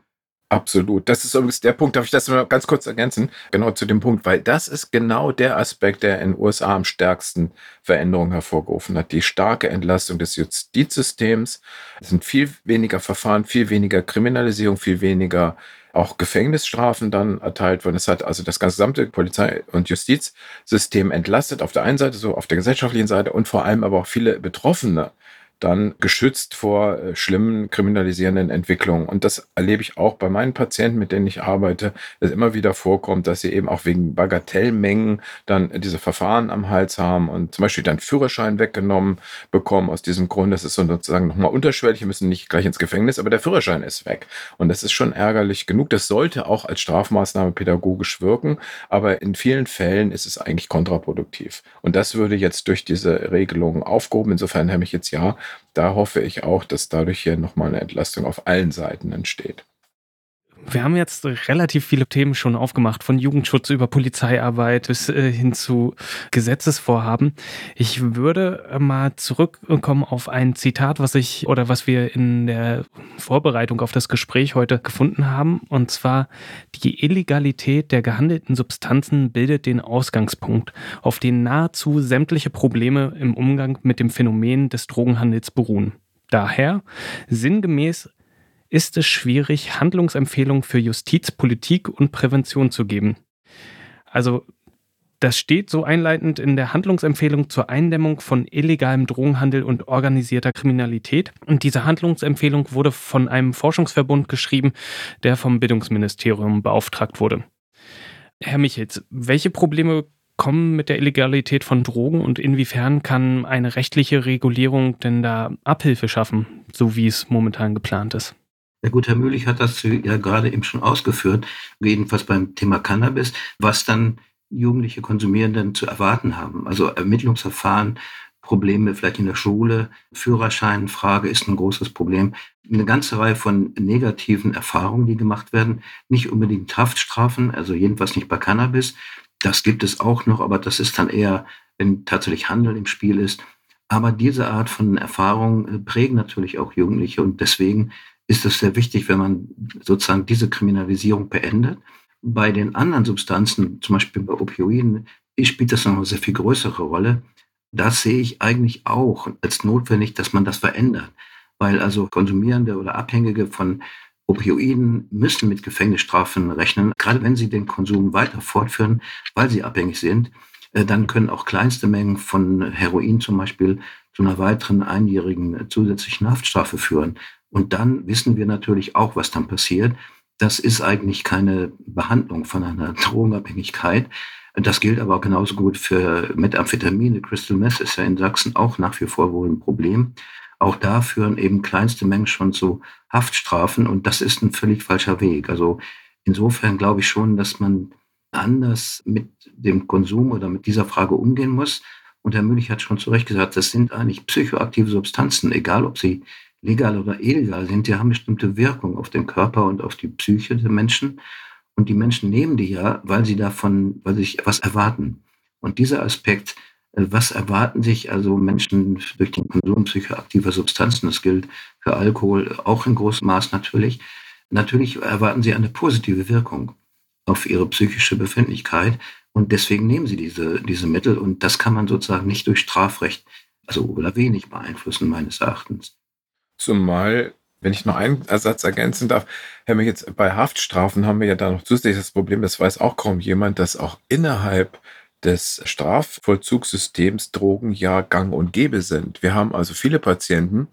Absolut. Das ist übrigens der Punkt, darf ich das noch ganz kurz ergänzen? Genau zu dem Punkt, weil das ist genau der Aspekt, der in den USA am stärksten Veränderungen hervorgerufen hat. Die starke Entlastung des Justizsystems. Es sind viel weniger Verfahren, viel weniger Kriminalisierung, viel weniger auch Gefängnisstrafen dann erteilt worden. Es hat also das gesamte Polizei- und Justizsystem entlastet, auf der einen Seite, so auf der gesellschaftlichen Seite und vor allem aber auch viele Betroffene, dann geschützt vor äh, schlimmen kriminalisierenden Entwicklungen. Und das erlebe ich auch bei meinen Patienten, mit denen ich arbeite, dass immer wieder vorkommt, dass sie eben auch wegen Bagatellmengen dann diese Verfahren am Hals haben und zum Beispiel dann Führerschein weggenommen bekommen aus diesem Grund. Das ist sozusagen nochmal unterschwellig, wir müssen nicht gleich ins Gefängnis, aber der Führerschein ist weg. Und das ist schon ärgerlich genug. Das sollte auch als Strafmaßnahme pädagogisch wirken, aber in vielen Fällen ist es eigentlich kontraproduktiv. Und das würde jetzt durch diese Regelung aufgehoben. Insofern habe ich jetzt ja da hoffe ich auch, dass dadurch hier nochmal eine Entlastung auf allen Seiten entsteht. Wir haben jetzt relativ viele Themen schon aufgemacht, von Jugendschutz über Polizeiarbeit bis äh, hin zu Gesetzesvorhaben. Ich würde mal zurückkommen auf ein Zitat, was ich oder was wir in der Vorbereitung auf das Gespräch heute gefunden haben. Und zwar, die Illegalität der gehandelten Substanzen bildet den Ausgangspunkt, auf den nahezu sämtliche Probleme im Umgang mit dem Phänomen des Drogenhandels beruhen. Daher, sinngemäß ist es schwierig, Handlungsempfehlungen für Justiz, Politik und Prävention zu geben. Also das steht so einleitend in der Handlungsempfehlung zur Eindämmung von illegalem Drogenhandel und organisierter Kriminalität. Und diese Handlungsempfehlung wurde von einem Forschungsverbund geschrieben, der vom Bildungsministerium beauftragt wurde. Herr Michels, welche Probleme kommen mit der Illegalität von Drogen und inwiefern kann eine rechtliche Regulierung denn da Abhilfe schaffen, so wie es momentan geplant ist? Ja gut, Herr Mühlich hat das ja gerade eben schon ausgeführt, jedenfalls beim Thema Cannabis, was dann jugendliche Konsumierenden zu erwarten haben. Also Ermittlungsverfahren, Probleme vielleicht in der Schule, Führerscheinfrage ist ein großes Problem. Eine ganze Reihe von negativen Erfahrungen, die gemacht werden. Nicht unbedingt Haftstrafen, also jedenfalls nicht bei Cannabis. Das gibt es auch noch, aber das ist dann eher, wenn tatsächlich Handel im Spiel ist. Aber diese Art von Erfahrungen äh, prägen natürlich auch Jugendliche und deswegen ist es sehr wichtig, wenn man sozusagen diese Kriminalisierung beendet. Bei den anderen Substanzen, zum Beispiel bei Opioiden, spielt das noch eine sehr viel größere Rolle. Das sehe ich eigentlich auch als notwendig, dass man das verändert. Weil also Konsumierende oder Abhängige von Opioiden müssen mit Gefängnisstrafen rechnen, gerade wenn sie den Konsum weiter fortführen, weil sie abhängig sind. Äh, dann können auch kleinste Mengen von Heroin zum Beispiel zu einer weiteren einjährigen zusätzlichen Haftstrafe führen. Und dann wissen wir natürlich auch, was dann passiert. Das ist eigentlich keine Behandlung von einer Drogenabhängigkeit. Das gilt aber auch genauso gut für Methamphetamine. Crystal Meth ist ja in Sachsen auch nach wie vor wohl ein Problem. Auch da führen eben kleinste Mengen schon zu Haftstrafen und das ist ein völlig falscher Weg. Also insofern glaube ich schon, dass man anders mit dem Konsum oder mit dieser Frage umgehen muss. Und Herr Müllich hat schon zu Recht gesagt, das sind eigentlich psychoaktive Substanzen, egal ob sie legal oder illegal sind, die haben bestimmte Wirkung auf den Körper und auf die Psyche der Menschen. Und die Menschen nehmen die ja, weil sie davon, weil sie sich was erwarten. Und dieser Aspekt, äh, was erwarten sich also Menschen durch den Konsum psychoaktiver Substanzen, das gilt für Alkohol auch in großem Maß natürlich, natürlich erwarten sie eine positive Wirkung auf ihre psychische Befindlichkeit. Und deswegen nehmen sie diese, diese Mittel. Und das kann man sozusagen nicht durch Strafrecht, also oder wenig beeinflussen, meines Erachtens. Zumal, wenn ich noch einen Ersatz ergänzen darf, Herr mich jetzt bei Haftstrafen haben wir ja da noch zusätzlich das Problem, das weiß auch kaum jemand, dass auch innerhalb des Strafvollzugssystems Drogen ja gang und gäbe sind. Wir haben also viele Patienten,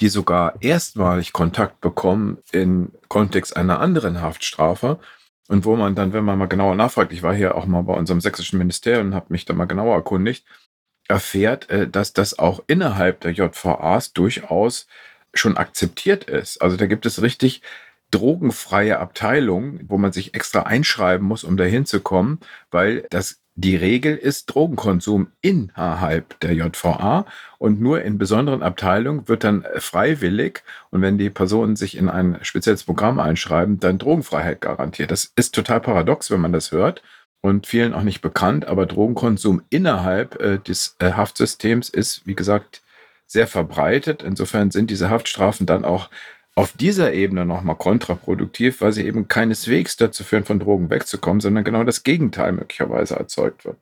die sogar erstmalig Kontakt bekommen in Kontext einer anderen Haftstrafe und wo man dann, wenn man mal genauer nachfragt, ich war hier auch mal bei unserem sächsischen Ministerium und habe mich da mal genauer erkundigt, erfährt, äh, dass das auch innerhalb der JVAs durchaus schon akzeptiert ist. Also da gibt es richtig drogenfreie Abteilungen, wo man sich extra einschreiben muss, um dahin zu kommen, weil das die Regel ist Drogenkonsum innerhalb der JVA und nur in besonderen Abteilungen wird dann freiwillig und wenn die Personen sich in ein spezielles Programm einschreiben, dann Drogenfreiheit garantiert. Das ist total paradox, wenn man das hört und vielen auch nicht bekannt, aber Drogenkonsum innerhalb äh, des äh, Haftsystems ist, wie gesagt, sehr verbreitet. Insofern sind diese Haftstrafen dann auch auf dieser Ebene nochmal kontraproduktiv, weil sie eben keineswegs dazu führen, von Drogen wegzukommen, sondern genau das Gegenteil möglicherweise erzeugt wird.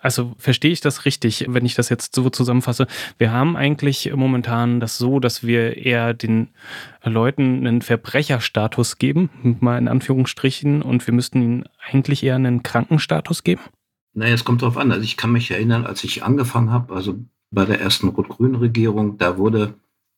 Also verstehe ich das richtig, wenn ich das jetzt so zusammenfasse. Wir haben eigentlich momentan das so, dass wir eher den Leuten einen Verbrecherstatus geben, mal in Anführungsstrichen, und wir müssten ihnen eigentlich eher einen Krankenstatus geben? Naja, es kommt darauf an. Also ich kann mich erinnern, als ich angefangen habe, also bei der ersten rot-grünen Regierung. Da wurde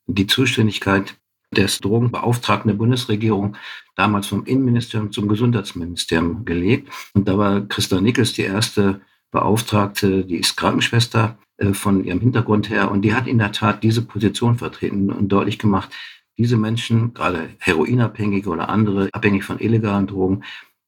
die Zuständigkeit des Drogenbeauftragten der Bundesregierung damals vom Innenministerium zum Gesundheitsministerium gelegt. Und da war Christa Nickels die erste Beauftragte, die ist Krankenschwester äh, von ihrem Hintergrund her und die hat in der Tat diese Position vertreten und deutlich gemacht, diese Menschen, gerade Heroinabhängige oder andere, abhängig von illegalen Drogen,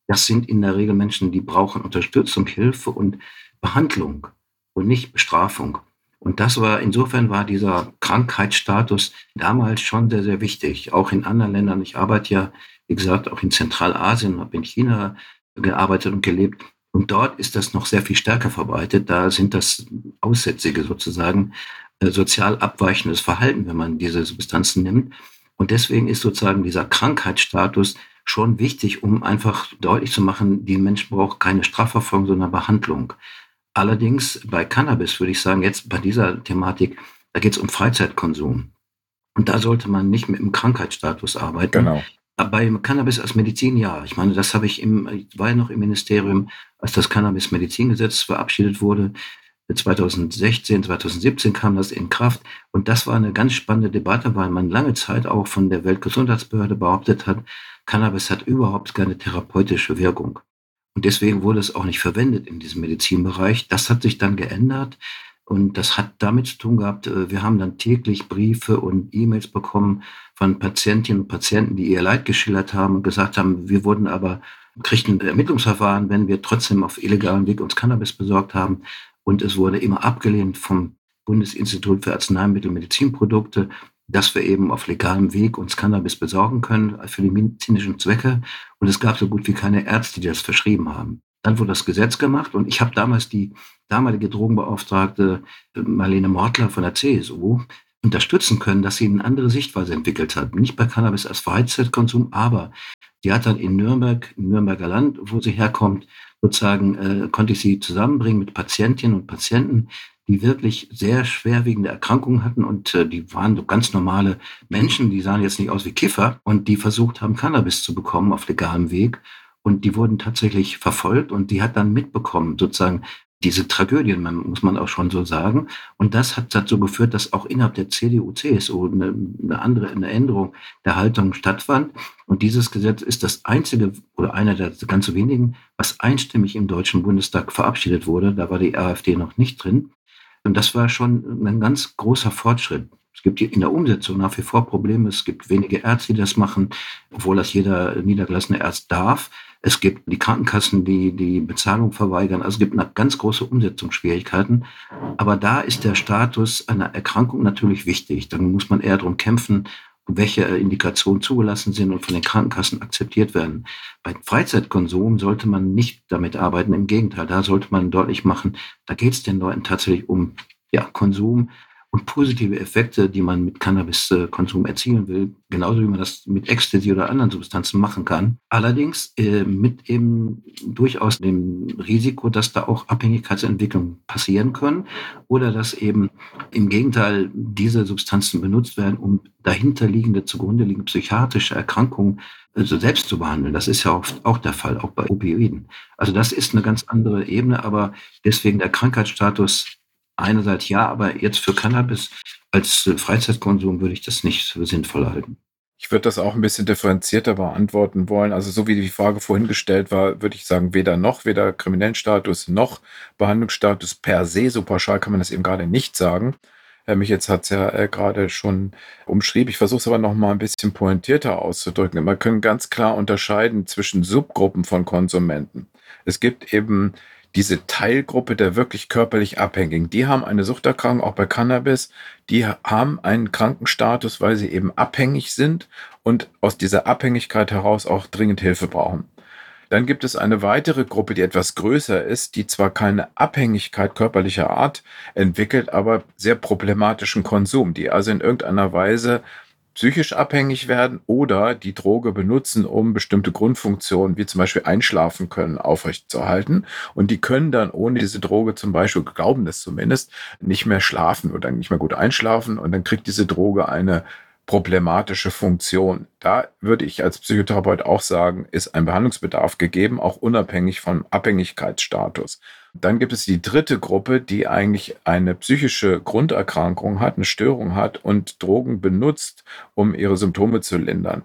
das sind in der Regel Menschen, die brauchen Unterstützung, Hilfe und Behandlung und nicht Bestrafung. Und das war, insofern war dieser Krankheitsstatus damals schon sehr, sehr wichtig. Auch in anderen Ländern. Ich arbeite ja, wie gesagt, auch in Zentralasien, habe in China gearbeitet und gelebt. Und dort ist das noch sehr viel stärker verbreitet. Da sind das Aussätzige sozusagen äh, sozial abweichendes Verhalten, wenn man diese Substanzen nimmt. Und deswegen ist sozusagen dieser Krankheitsstatus schon wichtig, um einfach deutlich zu machen, die Menschen brauchen keine Strafverfolgung, sondern Behandlung. Allerdings bei Cannabis würde ich sagen, jetzt bei dieser Thematik, da geht es um Freizeitkonsum. Und da sollte man nicht mit dem Krankheitsstatus arbeiten. Genau. Bei Cannabis als Medizin ja. Ich meine, das habe ich im, ich war ja noch im Ministerium, als das Cannabis-Medizingesetz verabschiedet wurde. 2016, 2017 kam das in Kraft. Und das war eine ganz spannende Debatte, weil man lange Zeit auch von der Weltgesundheitsbehörde behauptet hat, Cannabis hat überhaupt keine therapeutische Wirkung. Und deswegen wurde es auch nicht verwendet in diesem Medizinbereich. Das hat sich dann geändert. Und das hat damit zu tun gehabt, äh, wir haben dann täglich Briefe und E-Mails bekommen von Patientinnen und Patienten, die ihr Leid geschildert haben und gesagt haben, wir wurden aber, kriegten Ermittlungsverfahren, wenn wir trotzdem auf illegalen Weg uns Cannabis besorgt haben. Und es wurde immer abgelehnt vom Bundesinstitut für Arzneimittel und Medizinprodukte dass wir eben auf legalem Weg uns Cannabis besorgen können für die medizinischen Zwecke. Und es gab so gut wie keine Ärzte, die das verschrieben haben. Dann wurde das Gesetz gemacht und ich habe damals die damalige Drogenbeauftragte äh, Marlene Mortler von der CSU unterstützen können, dass sie eine andere Sichtweise entwickelt hat. Nicht bei Cannabis als Freizeitkonsum, aber die hat dann in Nürnberg, im Nürnberger Land, wo sie herkommt, sozusagen, äh, konnte ich sie zusammenbringen mit Patientinnen und Patienten, die wirklich sehr schwerwiegende Erkrankungen hatten und äh, die waren so ganz normale Menschen, die sahen jetzt nicht aus wie Kiffer und die versucht haben, Cannabis zu bekommen auf legalem Weg. Und die wurden tatsächlich verfolgt und die hat dann mitbekommen, sozusagen, diese Tragödien, muss man auch schon so sagen. Und das hat dazu geführt, dass auch innerhalb der CDU, CSU eine, eine andere, eine Änderung der Haltung stattfand. Und dieses Gesetz ist das einzige oder einer der ganz wenigen, was einstimmig im Deutschen Bundestag verabschiedet wurde. Da war die AfD noch nicht drin. Und das war schon ein ganz großer Fortschritt. Es gibt in der Umsetzung nach wie vor Probleme. Es gibt wenige Ärzte, die das machen, obwohl das jeder niedergelassene Arzt darf. Es gibt die Krankenkassen, die die Bezahlung verweigern. Also es gibt ganz große Umsetzungsschwierigkeiten. Aber da ist der Status einer Erkrankung natürlich wichtig. Dann muss man eher darum kämpfen, welche Indikationen zugelassen sind und von den Krankenkassen akzeptiert werden. Bei Freizeitkonsum sollte man nicht damit arbeiten. Im Gegenteil, da sollte man deutlich machen, da geht es den Leuten tatsächlich um ja, Konsum, und positive Effekte, die man mit Cannabiskonsum erzielen will, genauso wie man das mit Ecstasy oder anderen Substanzen machen kann. Allerdings äh, mit eben durchaus dem Risiko, dass da auch Abhängigkeitsentwicklungen passieren können oder dass eben im Gegenteil diese Substanzen benutzt werden, um dahinterliegende, zugrunde liegende psychiatrische Erkrankungen also selbst zu behandeln. Das ist ja oft auch der Fall, auch bei Opioiden. Also das ist eine ganz andere Ebene, aber deswegen der Krankheitsstatus einerseits ja, aber jetzt für Cannabis als äh, Freizeitkonsum würde ich das nicht für sinnvoll halten. Ich würde das auch ein bisschen differenzierter beantworten wollen. Also so wie die Frage vorhin gestellt war, würde ich sagen, weder noch, weder kriminellen Status noch Behandlungsstatus per se. So pauschal kann man das eben gerade nicht sagen. Herr Michels hat es ja äh, gerade schon umschrieben. Ich versuche es aber noch mal ein bisschen pointierter auszudrücken. Man kann ganz klar unterscheiden zwischen Subgruppen von Konsumenten. Es gibt eben diese Teilgruppe der wirklich körperlich Abhängigen, die haben eine Suchterkrankung, auch bei Cannabis, die haben einen Krankenstatus, weil sie eben abhängig sind und aus dieser Abhängigkeit heraus auch dringend Hilfe brauchen. Dann gibt es eine weitere Gruppe, die etwas größer ist, die zwar keine Abhängigkeit körperlicher Art entwickelt, aber sehr problematischen Konsum, die also in irgendeiner Weise psychisch abhängig werden oder die Droge benutzen, um bestimmte Grundfunktionen wie zum Beispiel Einschlafen können aufrechtzuerhalten. Und die können dann ohne diese Droge zum Beispiel, glauben das zumindest, nicht mehr schlafen oder nicht mehr gut einschlafen. Und dann kriegt diese Droge eine problematische Funktion. Da würde ich als Psychotherapeut auch sagen, ist ein Behandlungsbedarf gegeben, auch unabhängig vom Abhängigkeitsstatus. Dann gibt es die dritte Gruppe, die eigentlich eine psychische Grunderkrankung hat, eine Störung hat und Drogen benutzt, um ihre Symptome zu lindern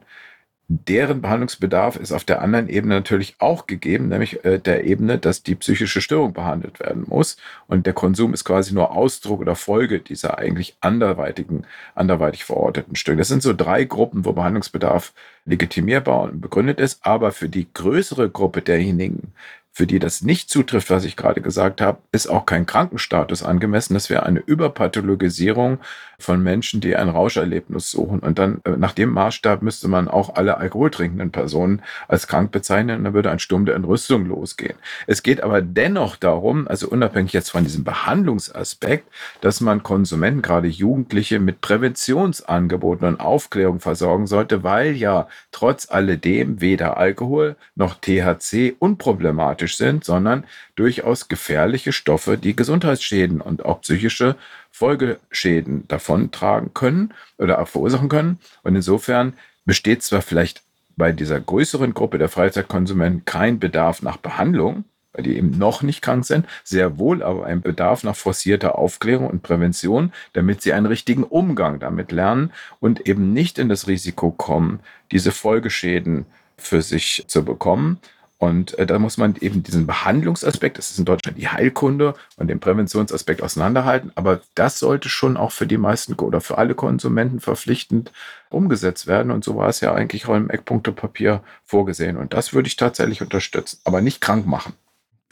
deren Behandlungsbedarf ist auf der anderen Ebene natürlich auch gegeben, nämlich äh, der Ebene, dass die psychische Störung behandelt werden muss. Und der Konsum ist quasi nur Ausdruck oder Folge dieser eigentlich anderweitigen, anderweitig verorteten Störung. Das sind so drei Gruppen, wo Behandlungsbedarf legitimierbar und begründet ist. Aber für die größere Gruppe derjenigen, für die das nicht zutrifft, was ich gerade gesagt habe, ist auch kein Krankenstatus angemessen. Das wäre eine Überpathologisierung von Menschen, die ein Rauscherlebnis suchen. Und dann äh, nach dem Maßstab müsste man auch alle alkoholtrinkenden Personen als krank bezeichnen und dann würde ein Sturm der Entrüstung losgehen. Es geht aber dennoch darum, also unabhängig jetzt von diesem Behandlungsaspekt, dass man Konsumenten, gerade Jugendliche, mit Präventionsangeboten und Aufklärung versorgen sollte, weil ja trotz alledem weder Alkohol noch THC unproblematisch toxisch sind, sondern durchaus gefährliche Stoffe, die Gesundheitsschäden und auch psychische Folgeschäden davontragen können oder auch verursachen können. Und insofern besteht zwar vielleicht bei dieser größeren Gruppe der Freizeitkonsumenten kein Bedarf nach Behandlung, weil die eben noch nicht krank sind, sehr wohl aber ein Bedarf nach forcierter Aufklärung und Prävention, damit sie einen richtigen Umgang damit lernen und eben nicht in das Risiko kommen, diese Folgeschäden für sich zu bekommen. Und äh, da muss man eben diesen Behandlungsaspekt, das ist in Deutschland die Heilkunde und den Präventionsaspekt auseinanderhalten. Aber das sollte schon auch für die meisten oder für alle Konsumenten verpflichtend umgesetzt werden. Und so war es ja eigentlich auch im Eckpunktepapier vorgesehen. Und das würde ich tatsächlich unterstützen, aber nicht krank machen.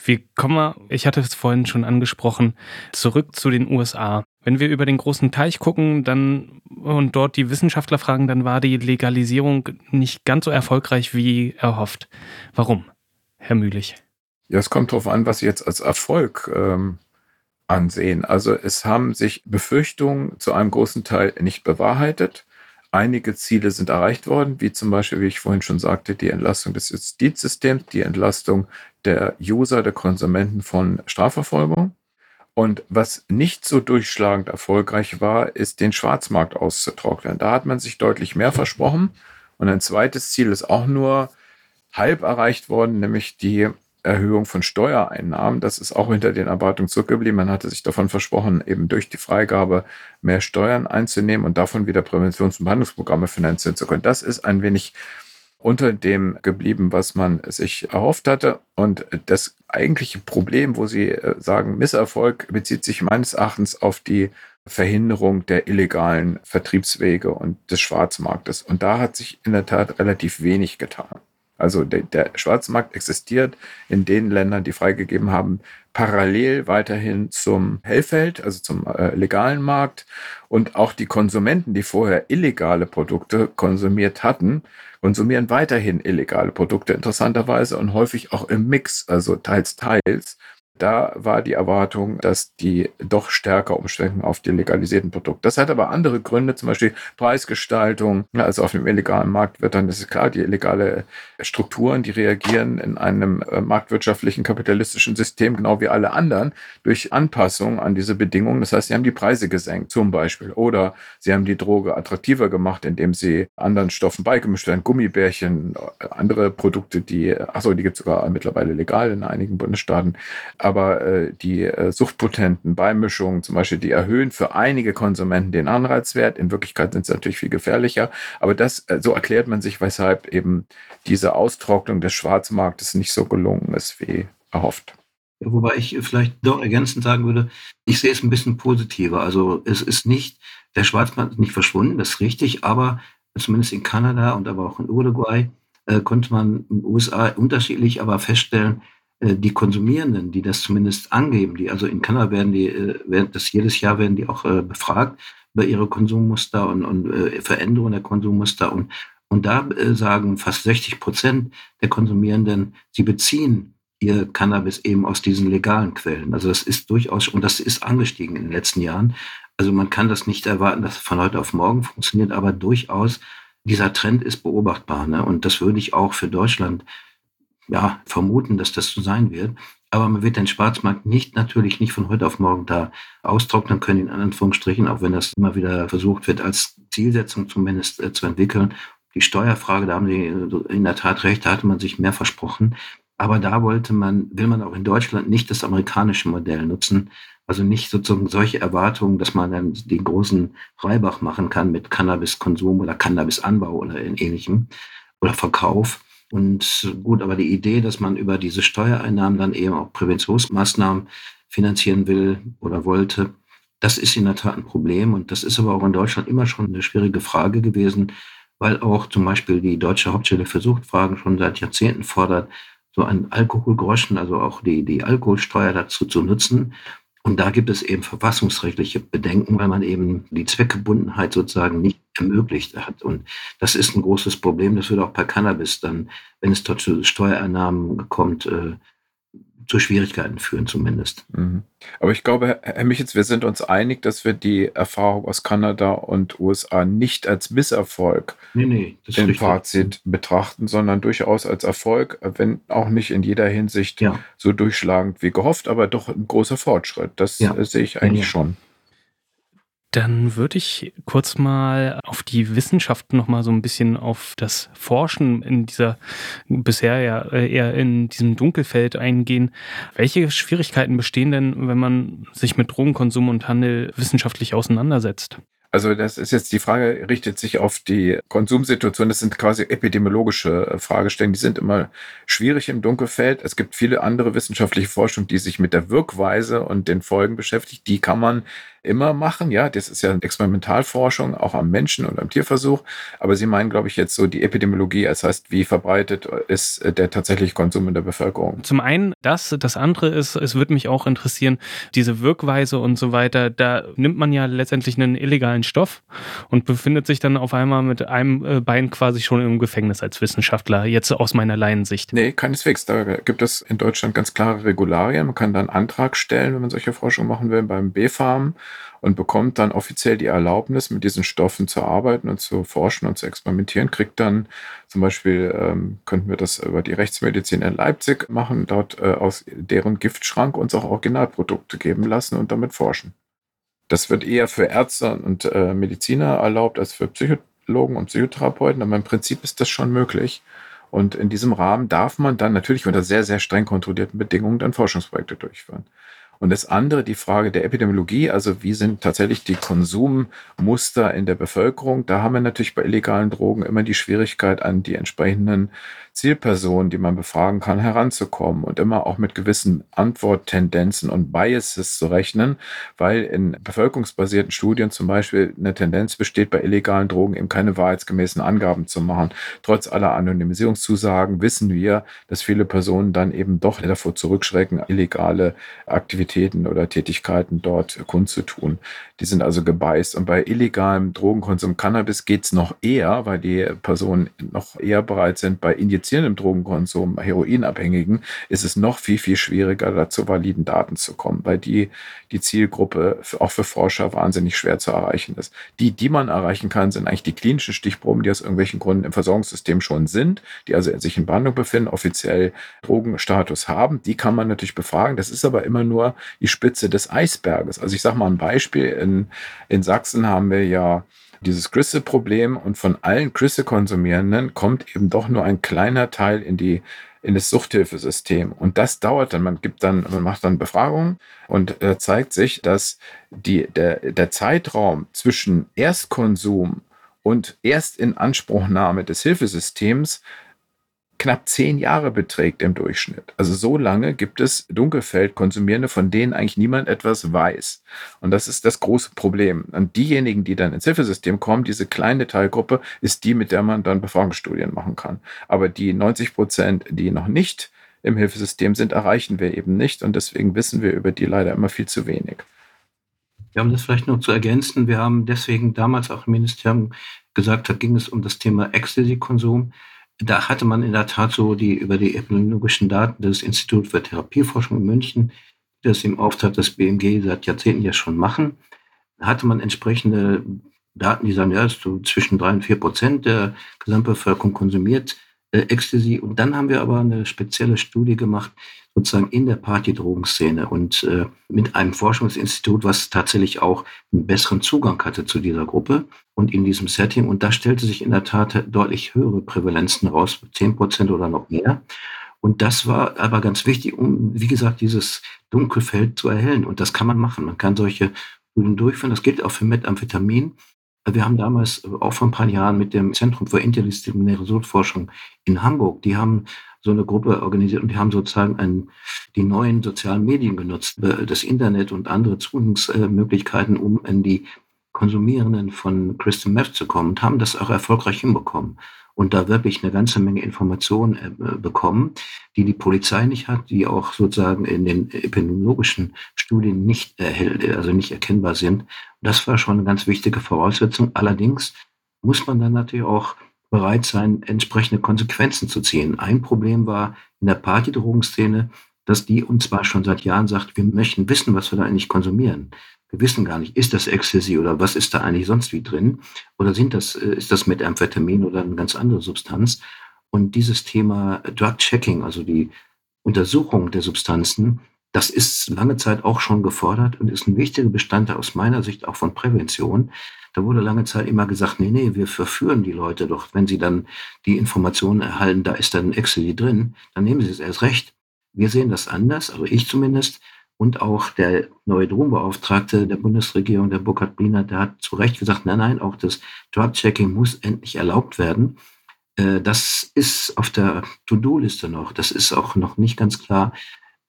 Wie kommen wir, ich hatte es vorhin schon angesprochen, zurück zu den USA. Wenn wir über den großen Teich gucken, dann und dort die Wissenschaftler fragen, dann war die Legalisierung nicht ganz so erfolgreich wie erhofft. Warum? Herr Mühlich? Ja, es kommt darauf an, was Sie jetzt als Erfolg ähm, ansehen. Also es haben sich Befürchtungen zu einem großen Teil nicht bewahrheitet. Einige Ziele sind erreicht worden, wie zum Beispiel, wie ich vorhin schon sagte, die Entlastung des Justizsystems, die Entlastung der User, der Konsumenten von Strafverfolgung. Und was nicht so durchschlagend erfolgreich war, ist den Schwarzmarkt auszutrocknen. Da hat man sich deutlich mehr versprochen. Und ein zweites Ziel ist auch nur halb erreicht worden, nämlich die Erhöhung von Steuereinnahmen. Das ist auch hinter den Erwartungen zurückgeblieben. Man hatte sich davon versprochen, eben durch die Freigabe mehr Steuern einzunehmen und davon wieder Präventions- und Behandlungsprogramme finanzieren zu können. Das ist ein wenig unter dem geblieben, was man sich erhofft hatte. Und das eigentliche Problem, wo Sie äh, sagen, Misserfolg, bezieht sich meines Erachtens auf die Verhinderung der illegalen Vertriebswege und des Schwarzmarktes. Und da hat sich in der Tat relativ wenig getan. Also der, der Schwarzmarkt existiert in den Ländern, die freigegeben haben, parallel weiterhin zum Hellfeld, also zum äh, legalen Markt. Und auch die Konsumenten, die vorher illegale Produkte konsumiert hatten, konsumieren weiterhin illegale Produkte interessanterweise und häufig auch im Mix, also teils, teils. Da war die Erwartung, dass die doch stärker umschwenken auf die legalisierten Produkte. Das hat aber andere Gründe, zum Beispiel Preisgestaltung. Also auf dem illegalen Markt wird dann, das ist klar, die illegale Strukturen, die reagieren in einem äh, marktwirtschaftlichen kapitalistischen System genau wie alle anderen durch Anpassung an diese Bedingungen. Das heißt, sie haben die Preise gesenkt, zum Beispiel. Oder sie haben die Droge attraktiver gemacht, indem sie anderen Stoffen beigemischt werden, Gummibärchen, äh, andere Produkte, die, achso, die gibt es sogar mittlerweile legal in einigen Bundesstaaten aber äh, die äh, suchtpotenten Beimischungen zum Beispiel, die erhöhen für einige Konsumenten den Anreizwert. In Wirklichkeit sind sie natürlich viel gefährlicher. Aber das, äh, so erklärt man sich, weshalb eben diese Austrocknung des Schwarzmarktes nicht so gelungen ist wie erhofft. Wobei ich vielleicht doch ergänzend sagen würde, ich sehe es ein bisschen positiver. Also es ist nicht, der Schwarzmarkt ist nicht verschwunden, das ist richtig, aber zumindest in Kanada und aber auch in Uruguay äh, konnte man in den USA unterschiedlich aber feststellen, die Konsumierenden, die das zumindest angeben, die also in Kanada werden die, äh, werden das jedes Jahr werden die auch äh, befragt über ihre Konsummuster und, und Veränderungen der Konsummuster und und da sagen fast 60 Prozent der Konsumierenden, sie beziehen ihr Cannabis eben aus diesen legalen Quellen. Also das ist durchaus, und das ist angestiegen in den letzten Jahren. Also man kann das nicht erwarten, dass es von heute auf morgen funktioniert, aber durchaus dieser Trend ist beobachtbar. Ne? Und das würde ich auch für Deutschland ja, vermuten, dass das so sein wird. Aber man wird den Schwarzmarkt nicht natürlich nicht von heute auf morgen da austrocknen können, in Anführungsstrichen, auch wenn das immer wieder versucht wird, als Zielsetzung zumindest äh, zu entwickeln. Die Steuerfrage, da haben Sie in der Tat recht, da hatte man sich mehr versprochen. Aber da wollte man, will man auch in Deutschland nicht das amerikanische Modell nutzen. Also nicht sozusagen solche Erwartungen, dass man dann den großen Reibach machen kann mit Cannabiskonsum oder Cannabisanbau oder ähnlichem oder Verkauf. Und gut, aber die Idee, dass man über diese Steuereinnahmen dann eben auch Präventionsmaßnahmen finanzieren will oder wollte, das ist in der Tat ein Problem. Und das ist aber auch in Deutschland immer schon eine schwierige Frage gewesen, weil auch zum Beispiel die Deutsche Hauptstelle für Suchtfragen schon seit Jahrzehnten fordert, so einen Alkoholgroschen, also auch die, die Alkoholsteuer dazu zu nutzen. Und da gibt es eben verfassungsrechtliche Bedenken, weil man eben die Zweckgebundenheit sozusagen nicht ermöglicht hat. Und das ist ein großes Problem. Das wird auch bei Cannabis dann, wenn es dort zu Steuereinnahmen kommt, äh, zu Schwierigkeiten führen zumindest. Mhm. Aber ich glaube, Herr Michels, wir sind uns einig, dass wir die Erfahrung aus Kanada und USA nicht als Misserfolg nee, nee, im Fazit betrachten, sondern durchaus als Erfolg, wenn auch nicht in jeder Hinsicht ja. so durchschlagend wie gehofft, aber doch ein großer Fortschritt. Das ja. sehe ich eigentlich ja, schon. Dann würde ich kurz mal auf die Wissenschaft noch mal so ein bisschen auf das Forschen in dieser bisher ja eher in diesem Dunkelfeld eingehen. Welche Schwierigkeiten bestehen denn, wenn man sich mit Drogenkonsum und Handel wissenschaftlich auseinandersetzt? Also das ist jetzt die Frage, richtet sich auf die Konsumsituation. Das sind quasi epidemiologische äh, Fragestellungen. Die sind immer schwierig im Dunkelfeld. Es gibt viele andere wissenschaftliche Forschung, die sich mit der Wirkweise und den Folgen beschäftigt. Die kann man immer machen. Ja, das ist ja Experimentalforschung, auch am Menschen und am Tierversuch. Aber Sie meinen, glaube ich, jetzt so die Epidemiologie, das heißt, wie verbreitet ist der tatsächliche Konsum in der Bevölkerung? Zum einen das, das andere ist, es würde mich auch interessieren, diese Wirkweise und so weiter, da nimmt man ja letztendlich einen illegalen Stoff und befindet sich dann auf einmal mit einem äh, Bein quasi schon im Gefängnis als Wissenschaftler, jetzt aus meiner Laiensicht. Nee, keineswegs. Da gibt es in Deutschland ganz klare Regularien. Man kann da einen Antrag stellen, wenn man solche Forschung machen will, beim B-Farm und bekommt dann offiziell die Erlaubnis, mit diesen Stoffen zu arbeiten und zu forschen und zu experimentieren, kriegt dann zum Beispiel, ähm, könnten wir das über die Rechtsmedizin in Leipzig machen, dort äh, aus deren Giftschrank uns auch Originalprodukte geben lassen und damit forschen. Das wird eher für Ärzte und äh, Mediziner erlaubt als für Psychologen und Psychotherapeuten, aber im Prinzip ist das schon möglich. Und in diesem Rahmen darf man dann natürlich unter sehr, sehr streng kontrollierten Bedingungen dann Forschungsprojekte durchführen. Und das andere, die Frage der Epidemiologie, also wie sind tatsächlich die Konsummuster in der Bevölkerung? Da haben wir natürlich bei illegalen Drogen immer die Schwierigkeit, an die entsprechenden Zielpersonen, die man befragen kann, heranzukommen und immer auch mit gewissen Antworttendenzen und Biases zu rechnen, weil in bevölkerungsbasierten Studien zum Beispiel eine Tendenz besteht, bei illegalen Drogen eben keine wahrheitsgemäßen Angaben zu machen. Trotz aller Anonymisierungszusagen wissen wir, dass viele Personen dann eben doch davor zurückschrecken, illegale Aktivitäten oder Tätigkeiten dort kundzutun. Die sind also gebeißt. Und bei illegalem Drogenkonsum Cannabis geht es noch eher, weil die Personen noch eher bereit sind, bei Injektionen infizierendem Drogenkonsum, Heroinabhängigen, ist es noch viel, viel schwieriger, da zu validen Daten zu kommen, weil die, die Zielgruppe für, auch für Forscher wahnsinnig schwer zu erreichen ist. Die, die man erreichen kann, sind eigentlich die klinischen Stichproben, die aus irgendwelchen Gründen im Versorgungssystem schon sind, die also sich in Behandlung befinden, offiziell Drogenstatus haben. Die kann man natürlich befragen. Das ist aber immer nur die Spitze des Eisberges. Also ich sage mal ein Beispiel. In, in Sachsen haben wir ja dieses Crystal-Problem und von allen Crystal-Konsumierenden kommt eben doch nur ein kleiner Teil in die in das Suchthilfesystem. Und das dauert dann, man gibt dann, man macht dann Befragungen und äh, zeigt sich, dass die, der, der Zeitraum zwischen Erstkonsum und Erstinanspruchnahme des Hilfesystems knapp zehn Jahre beträgt im Durchschnitt. Also so lange gibt es Dunkelfeldkonsumierende, von denen eigentlich niemand etwas weiß. Und das ist das große Problem. Und diejenigen, die dann ins Hilfesystem kommen, diese kleine Teilgruppe, ist die, mit der man dann Befragungsstudien machen kann. Aber die 90 Prozent, die noch nicht im Hilfesystem sind, erreichen wir eben nicht. Und deswegen wissen wir über die leider immer viel zu wenig. Ja, um das vielleicht noch zu ergänzen, wir haben deswegen damals auch im Ministerium gesagt, da ging es um das Thema Ecstasy-Konsum da hatte man in der Tat so die über die epidemiologischen Daten des Instituts für Therapieforschung in München, das im Auftrag des BMG seit Jahrzehnten ja schon machen, hatte man entsprechende Daten, die sagen, ja, so zwischen drei und vier Prozent der Gesamtbevölkerung konsumiert äh, Ecstasy. Und dann haben wir aber eine spezielle Studie gemacht, sozusagen in der Partydrogenszene und äh, mit einem Forschungsinstitut, was tatsächlich auch einen besseren Zugang hatte zu dieser Gruppe und in diesem Setting. Und da stellte sich in der Tat deutlich höhere Prävalenzen raus, 10 Prozent oder noch mehr. Und das war aber ganz wichtig, um, wie gesagt, dieses Dunkelfeld zu erhellen. Und das kann man machen. Man kann solche Studien durchführen. Das gilt auch für Methamphetamin. Wir haben damals auch vor ein paar Jahren mit dem Zentrum für interdisziplinäre Suchtforschung in Hamburg, die haben so eine Gruppe organisiert und die haben sozusagen ein, die neuen sozialen Medien genutzt, äh, das Internet und andere Zugangsmöglichkeiten, um in die Konsumierenden von Crystal Meth zu kommen und haben das auch erfolgreich hinbekommen und da wirklich eine ganze Menge Informationen äh, bekommen, die die Polizei nicht hat, die auch sozusagen in den epidemiologischen Studien nicht erhält, also nicht erkennbar sind. Das war schon eine ganz wichtige Voraussetzung. Allerdings muss man dann natürlich auch bereit sein, entsprechende Konsequenzen zu ziehen. Ein Problem war in der Partydrogenszene, dass die uns zwar schon seit Jahren sagt, wir möchten wissen, was wir da eigentlich konsumieren. Wir wissen gar nicht, ist das Ecstasy oder was ist da eigentlich sonst wie drin? Oder sind das, äh, ist das Methamphetamin oder eine ganz andere Substanz? Und dieses Thema Drug Checking, also die Untersuchung der Substanzen, das ist lange Zeit auch schon gefordert und ist ein wichtiger Bestandteil aus meiner Sicht auch von Prävention. Da wurde lange Zeit immer gesagt, nee, nee, wir verführen die Leute doch. Wenn sie dann die Informationen erhalten, da ist dann Ecstasy drin, dann nehmen sie es erst recht. Wir sehen das anders, also ich zumindest und auch der neue Drogenbeauftragte der Bundesregierung, der Burkhard Bliner, der hat zu Recht gesagt, nein, nein, auch das Drug-Checking muss endlich erlaubt werden. Äh, das ist auf der To-Do-Liste noch. Das ist auch noch nicht ganz klar,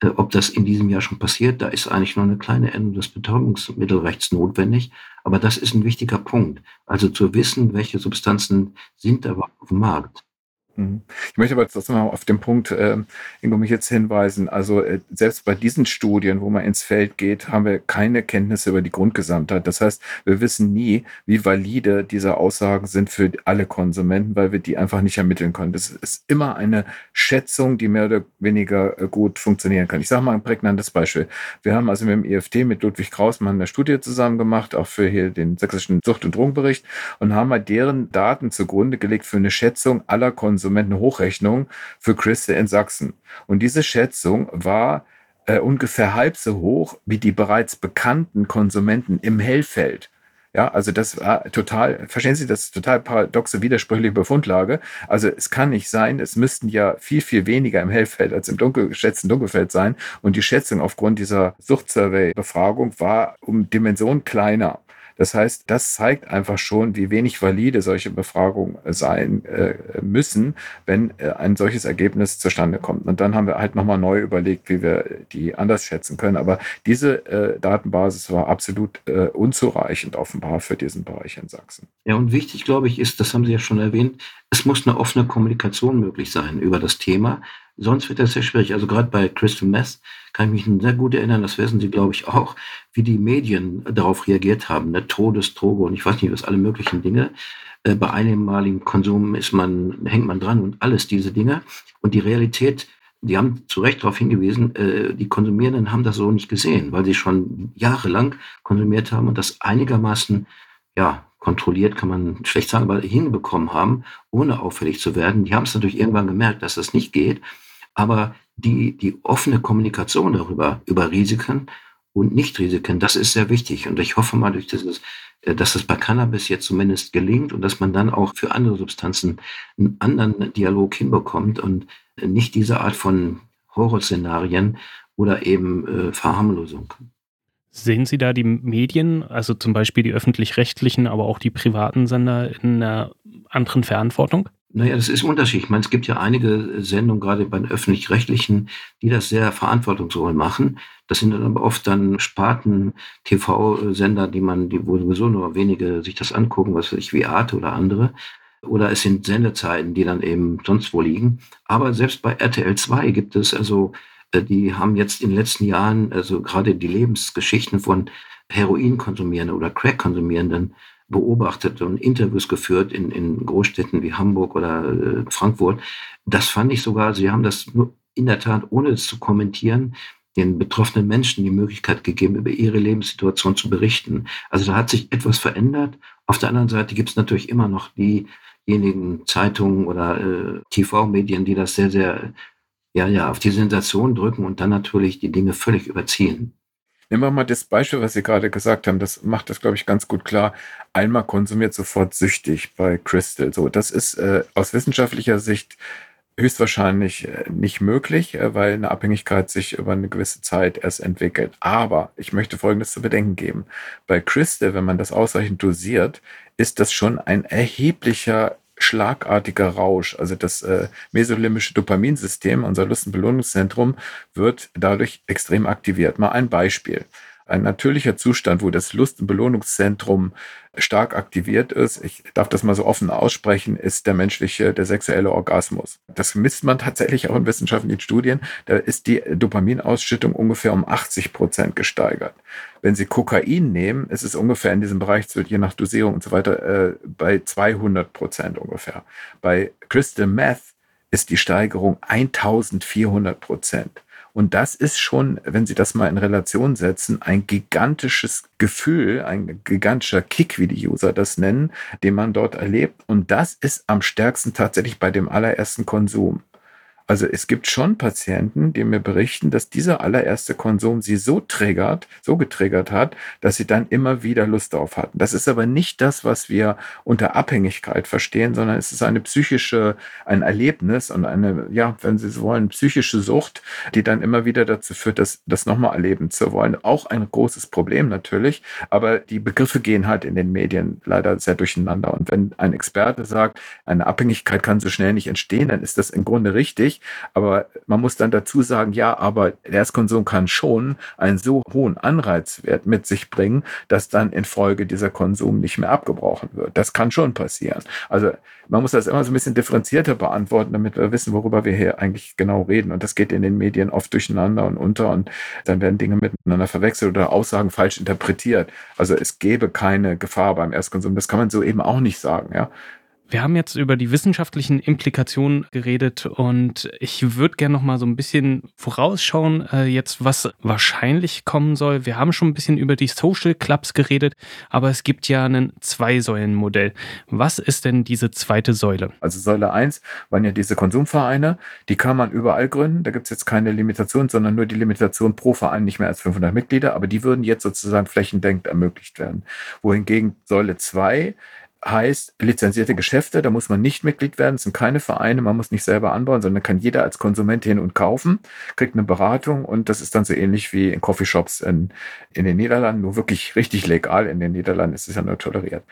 äh, ob das in diesem Jahr schon passiert. Da ist eigentlich nur eine kleine Änderung des Betäubungsmittelrechts notwendig. Aber das ist ein wichtiger Punkt. Also zu wissen, welche Substanzen sind da auf dem Markt. Mhm. Ich möchte aber trotzdem mal auf den Punkt, äh, Ingo, mich jetzt hinweisen. Also äh, selbst bei diesen Studien, wo man ins Feld geht, haben wir keine Kenntnisse über die Grundgesamtheit. Das heißt, wir wissen nie, wie valide diese Aussagen sind für alle Konsumenten, weil wir die einfach nicht ermitteln können. Das ist immer eine Schätzung, die mehr oder weniger äh, gut funktionieren kann. Ich sage mal ein prägnantes Beispiel. Wir haben also mit dem EFT, mit Ludwig Krausmann eine Studie zusammen gemacht, auch für hier den sächsischen Sucht- und Drogenbericht und haben mal deren Daten zugrunde gelegt für eine Schätzung aller Konsumenten Hochrechnung für Christe in Sachsen. Und diese Schätzung war äh, ungefähr halb so hoch wie die bereits bekannten Konsumenten im Hellfeld. Ja, also das war total, verstehen Sie, das ist total paradoxe, widersprüchliche Befundlage. Also es kann nicht sein, es müssten ja viel, viel weniger im Hellfeld als im dunkel, geschätzten Dunkelfeld sein. Und die Schätzung aufgrund dieser Suchtsurvey-Befragung war um Dimension kleiner. Das heißt, das zeigt einfach schon, wie wenig valide solche Befragungen sein äh, müssen, wenn äh, ein solches Ergebnis zustande kommt. Und dann haben wir halt nochmal neu überlegt, wie wir die anders schätzen können. Aber diese äh, Datenbasis war absolut äh, unzureichend offenbar für diesen Bereich in Sachsen. Ja, und wichtig, glaube ich, ist, das haben Sie ja schon erwähnt, es muss eine offene Kommunikation möglich sein über das Thema. Sonst wird das sehr schwierig. Also gerade bei Crystal Meth kann ich mich sehr gut erinnern, das wissen Sie, glaube ich, auch, wie die Medien darauf reagiert haben. Ne? Todesdroge und ich weiß nicht, was alle möglichen Dinge. Äh, bei einmaligen Konsum ist man, hängt man dran und alles diese Dinge. Und die Realität, die haben zu Recht darauf hingewiesen, äh, die Konsumierenden haben das so nicht gesehen, weil sie schon jahrelang konsumiert haben und das einigermaßen, ja, kontrolliert, kann man schlecht sagen, aber hinbekommen haben, ohne auffällig zu werden. Die haben es natürlich irgendwann gemerkt, dass das nicht geht. Aber die, die offene Kommunikation darüber, über Risiken und Nichtrisiken, das ist sehr wichtig. Und ich hoffe mal, durch dieses, äh, dass das bei Cannabis jetzt zumindest gelingt und dass man dann auch für andere Substanzen einen anderen Dialog hinbekommt und nicht diese Art von Horrorszenarien oder eben äh, Verharmlosung. Sehen Sie da die Medien, also zum Beispiel die öffentlich-rechtlichen, aber auch die privaten Sender in einer anderen Verantwortung? Naja, das ist unterschiedlich. Ich meine, es gibt ja einige Sendungen, gerade bei den öffentlich-rechtlichen, die das sehr verantwortungsvoll machen. Das sind dann aber oft dann Sparten-TV-Sender, die man, die wo sowieso nur wenige sich das angucken, was weiß ich, wie Arte oder andere. Oder es sind Sendezeiten, die dann eben sonst wo liegen. Aber selbst bei RTL 2 gibt es also, äh, die haben jetzt in den letzten Jahren, also gerade die Lebensgeschichten von Heroin-Konsumierenden oder Crack-Konsumierenden beobachtet und Interviews geführt in, in Großstädten wie Hamburg oder äh, Frankfurt. Das fand ich sogar, sie haben das in der Tat, ohne es zu kommentieren, den betroffenen Menschen die Möglichkeit gegeben, über ihre Lebenssituation zu berichten. Also da hat sich etwas verändert. Auf der anderen Seite gibt es natürlich immer noch die diejenigen Zeitungen oder äh, TV-Medien, die das sehr, sehr ja, ja, auf die Sensation drücken und dann natürlich die Dinge völlig überziehen. Nehmen wir mal das Beispiel, was Sie gerade gesagt haben. Das macht das, glaube ich, ganz gut klar. Einmal konsumiert sofort süchtig bei Crystal. So, das ist äh, aus wissenschaftlicher Sicht höchstwahrscheinlich äh, nicht möglich, äh, weil eine Abhängigkeit sich über eine gewisse Zeit erst entwickelt. Aber ich möchte Folgendes zu bedenken geben. Bei Crystal, wenn man das ausreichend dosiert, ist das schon ein erheblicher schlagartiger Rausch. Also das äh, mesolimbische Dopaminsystem, unser Lust- und Belohnungszentrum, wird dadurch extrem aktiviert. Mal ein Beispiel ein natürlicher Zustand, wo das Lust- und Belohnungszentrum stark aktiviert ist, ich darf das mal so offen aussprechen, ist der menschliche, der sexuelle Orgasmus. Das misst man tatsächlich auch in wissenschaftlichen Studien. Da ist die Dopaminausschüttung ungefähr um 80 Prozent gesteigert. Wenn Sie Kokain nehmen, ist es ungefähr in diesem Bereich, je nach Dosierung und so weiter, äh, bei 200 Prozent ungefähr. Bei Crystal Meth ist die Steigerung 1400 Prozent. Und das ist schon, wenn Sie das mal in Relation setzen, ein gigantisches Gefühl, ein gigantischer Kick, wie die User das nennen, den man dort erlebt. Und das ist am stärksten tatsächlich bei dem allerersten Konsum. Also es gibt schon Patienten, die mir berichten, dass dieser allererste Konsum sie so triggert, so getriggert hat, dass sie dann immer wieder Lust darauf hatten. Das ist aber nicht das, was wir unter Abhängigkeit verstehen, sondern es ist eine psychische, ein Erlebnis und eine, ja, wenn Sie so wollen, psychische Sucht, die dann immer wieder dazu führt, das, das nochmal erleben zu wollen. Auch ein großes Problem natürlich, aber die Begriffe gehen halt in den Medien leider sehr durcheinander. Und wenn ein Experte sagt, eine Abhängigkeit kann so schnell nicht entstehen, dann ist das im Grunde richtig aber man muss dann dazu sagen, ja, aber der Erstkonsum kann schon einen so hohen Anreizwert mit sich bringen, dass dann in Folge dieser Konsum nicht mehr abgebrochen wird. Das kann schon passieren. Also man muss das immer so ein bisschen differenzierter beantworten, damit wir wissen, worüber wir hier eigentlich genau reden. Und das geht in den Medien oft durcheinander und unter und dann werden Dinge miteinander verwechselt oder Aussagen falsch interpretiert. Also es gäbe keine Gefahr beim Erstkonsum. Das kann man so eben auch nicht sagen, ja. Wir haben jetzt über die wissenschaftlichen Implikationen geredet und ich würde gerne noch mal so ein bisschen vorausschauen, äh, jetzt was wahrscheinlich kommen soll. Wir haben schon ein bisschen über die Social Clubs geredet, aber es gibt ja ein Zwei-Säulen-Modell. Was ist denn diese zweite Säule? Also Säule 1 waren ja diese Konsumvereine, die kann man überall gründen. Da gibt es jetzt keine Limitation, sondern nur die Limitation pro Verein nicht mehr als 500 Mitglieder, aber die würden jetzt sozusagen flächendeckend ermöglicht werden. Wohingegen Säule 2 heißt lizenzierte Geschäfte, da muss man nicht Mitglied werden, es sind keine Vereine, man muss nicht selber anbauen, sondern kann jeder als Konsument hin und kaufen, kriegt eine Beratung und das ist dann so ähnlich wie in Coffeeshops in, in den Niederlanden, nur wirklich richtig legal. In den Niederlanden ist es ja nur toleriert.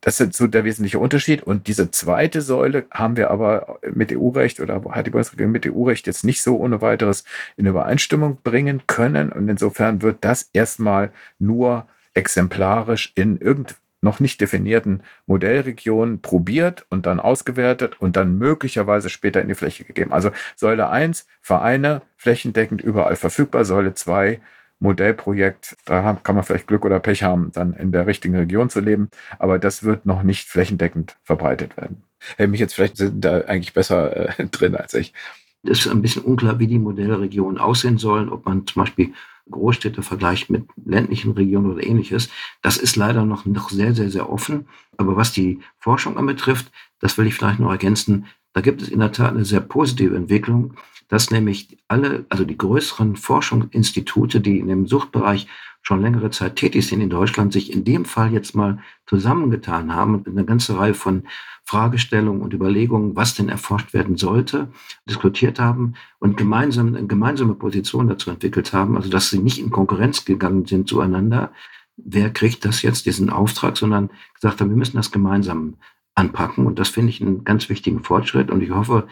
Das ist so der wesentliche Unterschied. Und diese zweite Säule haben wir aber mit EU-Recht oder hat die Bundesregierung mit EU-Recht jetzt nicht so ohne weiteres in Übereinstimmung bringen können. Und insofern wird das erstmal nur exemplarisch in irgendeinem noch nicht definierten Modellregionen probiert und dann ausgewertet und dann möglicherweise später in die Fläche gegeben. Also Säule 1, Vereine, flächendeckend überall verfügbar. Säule 2, Modellprojekt, da kann man vielleicht Glück oder Pech haben, dann in der richtigen Region zu leben, aber das wird noch nicht flächendeckend verbreitet werden. Hey, mich jetzt vielleicht sind da eigentlich besser äh, drin als ich. Es ist ein bisschen unklar, wie die Modellregionen aussehen sollen, ob man zum Beispiel Großstädte vergleicht mit ländlichen Regionen oder ähnliches. Das ist leider noch, noch sehr, sehr, sehr offen. Aber was die Forschung anbetrifft, das will ich vielleicht noch ergänzen, da gibt es in der Tat eine sehr positive Entwicklung, dass nämlich alle, also die größeren Forschungsinstitute, die in dem Suchtbereich schon längere Zeit tätig sind in Deutschland, sich in dem Fall jetzt mal zusammengetan haben und eine ganze Reihe von Fragestellungen und Überlegungen, was denn erforscht werden sollte, diskutiert haben und gemeinsam eine gemeinsame Position dazu entwickelt haben, also dass sie nicht in Konkurrenz gegangen sind zueinander, wer kriegt das jetzt, diesen Auftrag, sondern gesagt haben, wir müssen das gemeinsam anpacken. Und das finde ich einen ganz wichtigen Fortschritt. Und ich hoffe,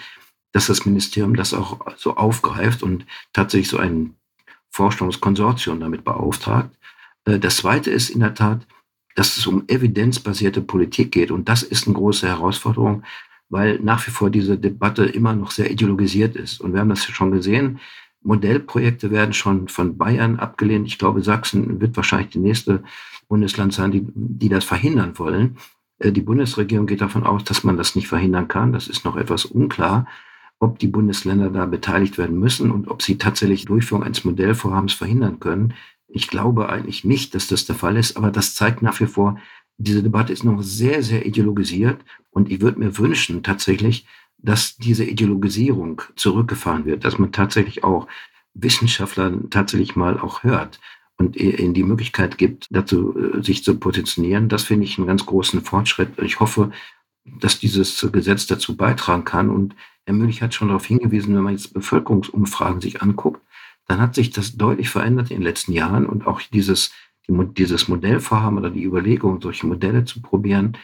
dass das Ministerium das auch so aufgreift und tatsächlich so ein Forschungskonsortium damit beauftragt. Äh, das Zweite ist in der Tat, dass es um evidenzbasierte Politik geht. Und das ist eine große Herausforderung, weil nach wie vor diese Debatte immer noch sehr ideologisiert ist. Und wir haben das schon gesehen. Modellprojekte werden schon von Bayern abgelehnt. Ich glaube, Sachsen wird wahrscheinlich die nächste Bundesland sein, die, die das verhindern wollen. Äh, die Bundesregierung geht davon aus, dass man das nicht verhindern kann. Das ist noch etwas unklar ob die Bundesländer da beteiligt werden müssen und ob sie tatsächlich Durchführung eines Modellvorhabens verhindern können. Ich glaube eigentlich nicht, dass das der Fall ist, aber das zeigt nach wie vor, diese Debatte ist noch sehr, sehr ideologisiert und ich würde mir wünschen tatsächlich, dass diese Ideologisierung zurückgefahren wird, dass man tatsächlich auch Wissenschaftler tatsächlich mal auch hört und ihnen die Möglichkeit gibt, dazu äh, sich zu positionieren. Das finde ich einen ganz großen Fortschritt. Ich hoffe, dass dieses Gesetz dazu beitragen kann. Und Herr Münch hat schon darauf hingewiesen, wenn man jetzt Bevölkerungsumfragen sich anguckt, dann hat sich das deutlich verändert in den letzten Jahren und auch dieses, dieses Modellvorhaben oder die Überlegung, solche Modelle zu probieren,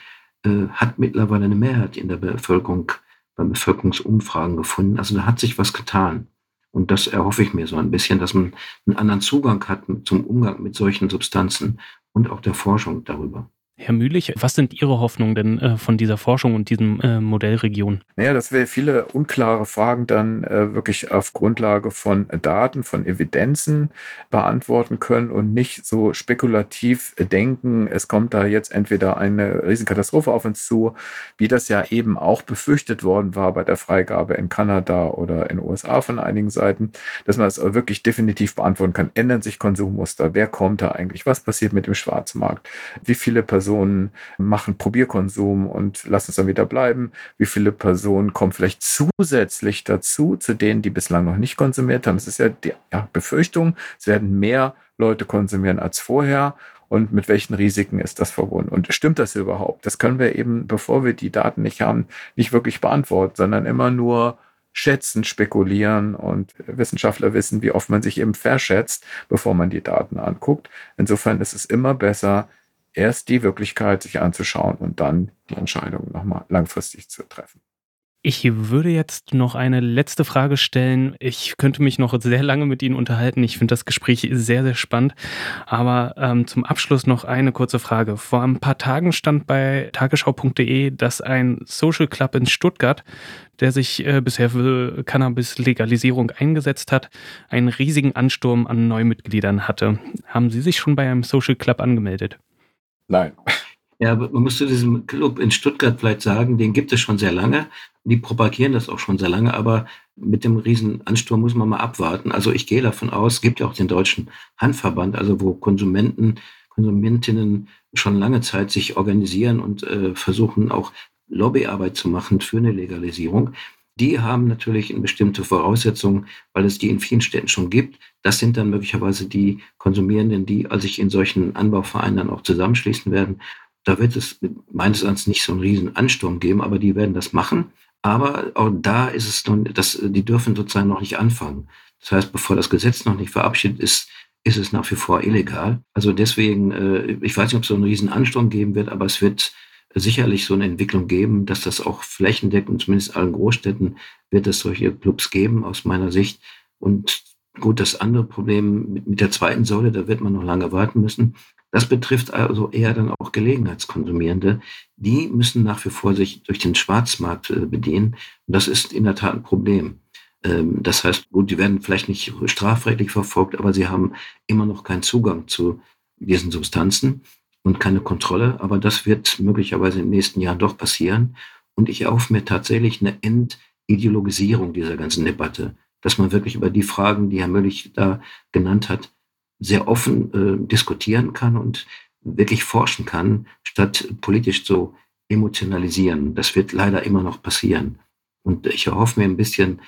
äh, hat mittlerweile eine Mehrheit in der Bevölkerung beim Bevölkerungsumfragen gefunden. Also da hat sich was getan. Und das erhoffe ich mir so ein bisschen, dass man einen anderen Zugang hat zum Umgang mit solchen Substanzen und auch der Forschung darüber. Herr Mühlich, was sind Ihre Hoffnungen denn äh, von dieser Forschung und diesem äh, Modellregion? Naja, dass wir viele unklare Fragen dann äh, wirklich auf Grundlage von Daten, von Evidenzen beantworten können und nicht so spekulativ denken, es kommt da jetzt entweder eine Riesenkatastrophe auf uns zu, wie das ja eben auch befürchtet worden war bei der Freigabe in Kanada oder in den USA von einigen Seiten, dass man es wirklich definitiv beantworten kann. Ändern sich Konsummuster? Wer kommt da eigentlich? Was passiert mit dem Schwarzmarkt? Wie viele Personen Personen machen Probierkonsum und lassen es dann wieder bleiben? Wie viele Personen kommen vielleicht zusätzlich dazu, zu denen, die bislang noch nicht konsumiert haben? Es ist ja die ja, Befürchtung, es werden mehr Leute konsumieren als vorher. Und mit welchen Risiken ist das verbunden? Und stimmt das überhaupt? Das können wir eben, bevor wir die Daten nicht haben, nicht wirklich beantworten, sondern immer nur schätzen, spekulieren und Wissenschaftler wissen, wie oft man sich eben verschätzt, bevor man die Daten anguckt. Insofern ist es immer besser, erst die Wirklichkeit sich anzuschauen und dann die Entscheidung nochmal langfristig zu treffen. Ich würde jetzt noch eine letzte Frage stellen. Ich könnte mich noch sehr lange mit Ihnen unterhalten. Ich finde das Gespräch sehr, sehr spannend. Aber ähm, zum Abschluss noch eine kurze Frage. Vor ein paar Tagen stand bei tagesschau.de, dass ein Social Club in Stuttgart, der sich äh, bisher für Cannabis-Legalisierung eingesetzt hat, einen riesigen Ansturm an Neumitgliedern hatte. Haben Sie sich schon bei einem Social Club angemeldet? Nein. Ja, man muss zu diesem Club in Stuttgart vielleicht sagen, den gibt es schon sehr lange. Die propagieren das auch schon sehr lange, aber mit dem riesen Ansturm muss man mal abwarten. Also ich gehe davon aus, es gibt ja auch den deutschen Handverband, also wo Konsumenten, Konsumentinnen schon lange Zeit sich organisieren und äh, versuchen auch Lobbyarbeit zu machen für eine Legalisierung. Die haben natürlich eine bestimmte Voraussetzungen, weil es die in vielen Städten schon gibt. Das sind dann möglicherweise die Konsumierenden, die sich in solchen Anbauvereinen dann auch zusammenschließen werden. Da wird es meines Erachtens nicht so einen riesen Ansturm geben, aber die werden das machen. Aber auch da ist es nun, das, die dürfen sozusagen noch nicht anfangen. Das heißt, bevor das Gesetz noch nicht verabschiedet ist, ist es nach wie vor illegal. Also deswegen, äh, ich weiß nicht, ob es so einen riesen Ansturm geben wird, aber es wird sicherlich so eine Entwicklung geben, dass das auch flächendeckend, zumindest in allen Großstädten, wird es solche Clubs geben, aus meiner Sicht. Und gut, das andere Problem mit, mit der zweiten Säule, da wird man noch lange warten müssen. Das betrifft also eher dann auch Gelegenheitskonsumierende. Die müssen nach wie vor sich durch den Schwarzmarkt äh, bedienen. Und das ist in der Tat ein Problem. Ähm, das heißt, gut, die werden vielleicht nicht strafrechtlich verfolgt, aber sie haben immer noch keinen Zugang zu diesen Substanzen und keine Kontrolle. Aber das wird möglicherweise den nächsten Jahren doch passieren. Und ich erhoffe mir tatsächlich eine Entideologisierung dieser ganzen Debatte, dass man wirklich über die Fragen, die Herr Möllich da genannt hat, sehr offen äh, diskutieren kann und wirklich forschen kann, statt politisch zu emotionalisieren. Das wird leider immer noch passieren. Und ich erhoffe mir ein bisschen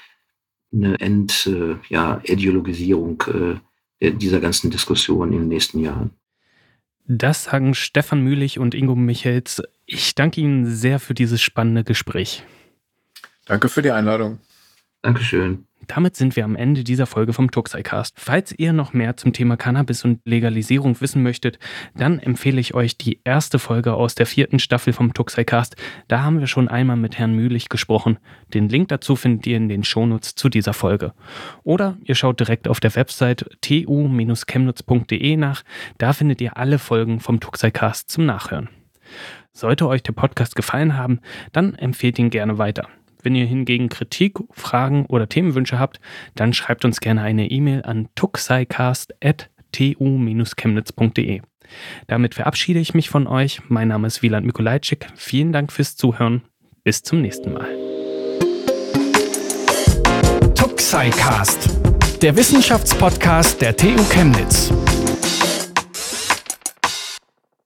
eine Ent, äh, ja, äh, dieser ganzen Diskussion in den nächsten Jahren. Das sagen Stefan Mühlich und Ingo Michels. Ich danke Ihnen sehr für dieses spannende Gespräch. Danke für die Einladung. Dankeschön. Damit sind wir am Ende dieser Folge vom Tuxicast. Falls ihr noch mehr zum Thema Cannabis und Legalisierung wissen möchtet, dann empfehle ich euch die erste Folge aus der vierten Staffel vom Tuxicast. Da haben wir schon einmal mit Herrn Mühlich gesprochen. Den Link dazu findet ihr in den Shownotes zu dieser Folge. Oder ihr schaut direkt auf der Website tu-chemnutz.de nach. Da findet ihr alle Folgen vom Tuxicast zum Nachhören. Sollte euch der Podcast gefallen haben, dann empfehlt ihn gerne weiter. Wenn ihr hingegen Kritik, Fragen oder Themenwünsche habt, dann schreibt uns gerne eine E-Mail an tuxicast.tu-chemnitz.de. Damit verabschiede ich mich von euch. Mein Name ist Wieland Mikolajczyk. Vielen Dank fürs Zuhören. Bis zum nächsten Mal. Tuxicast, der Wissenschaftspodcast der TU Chemnitz.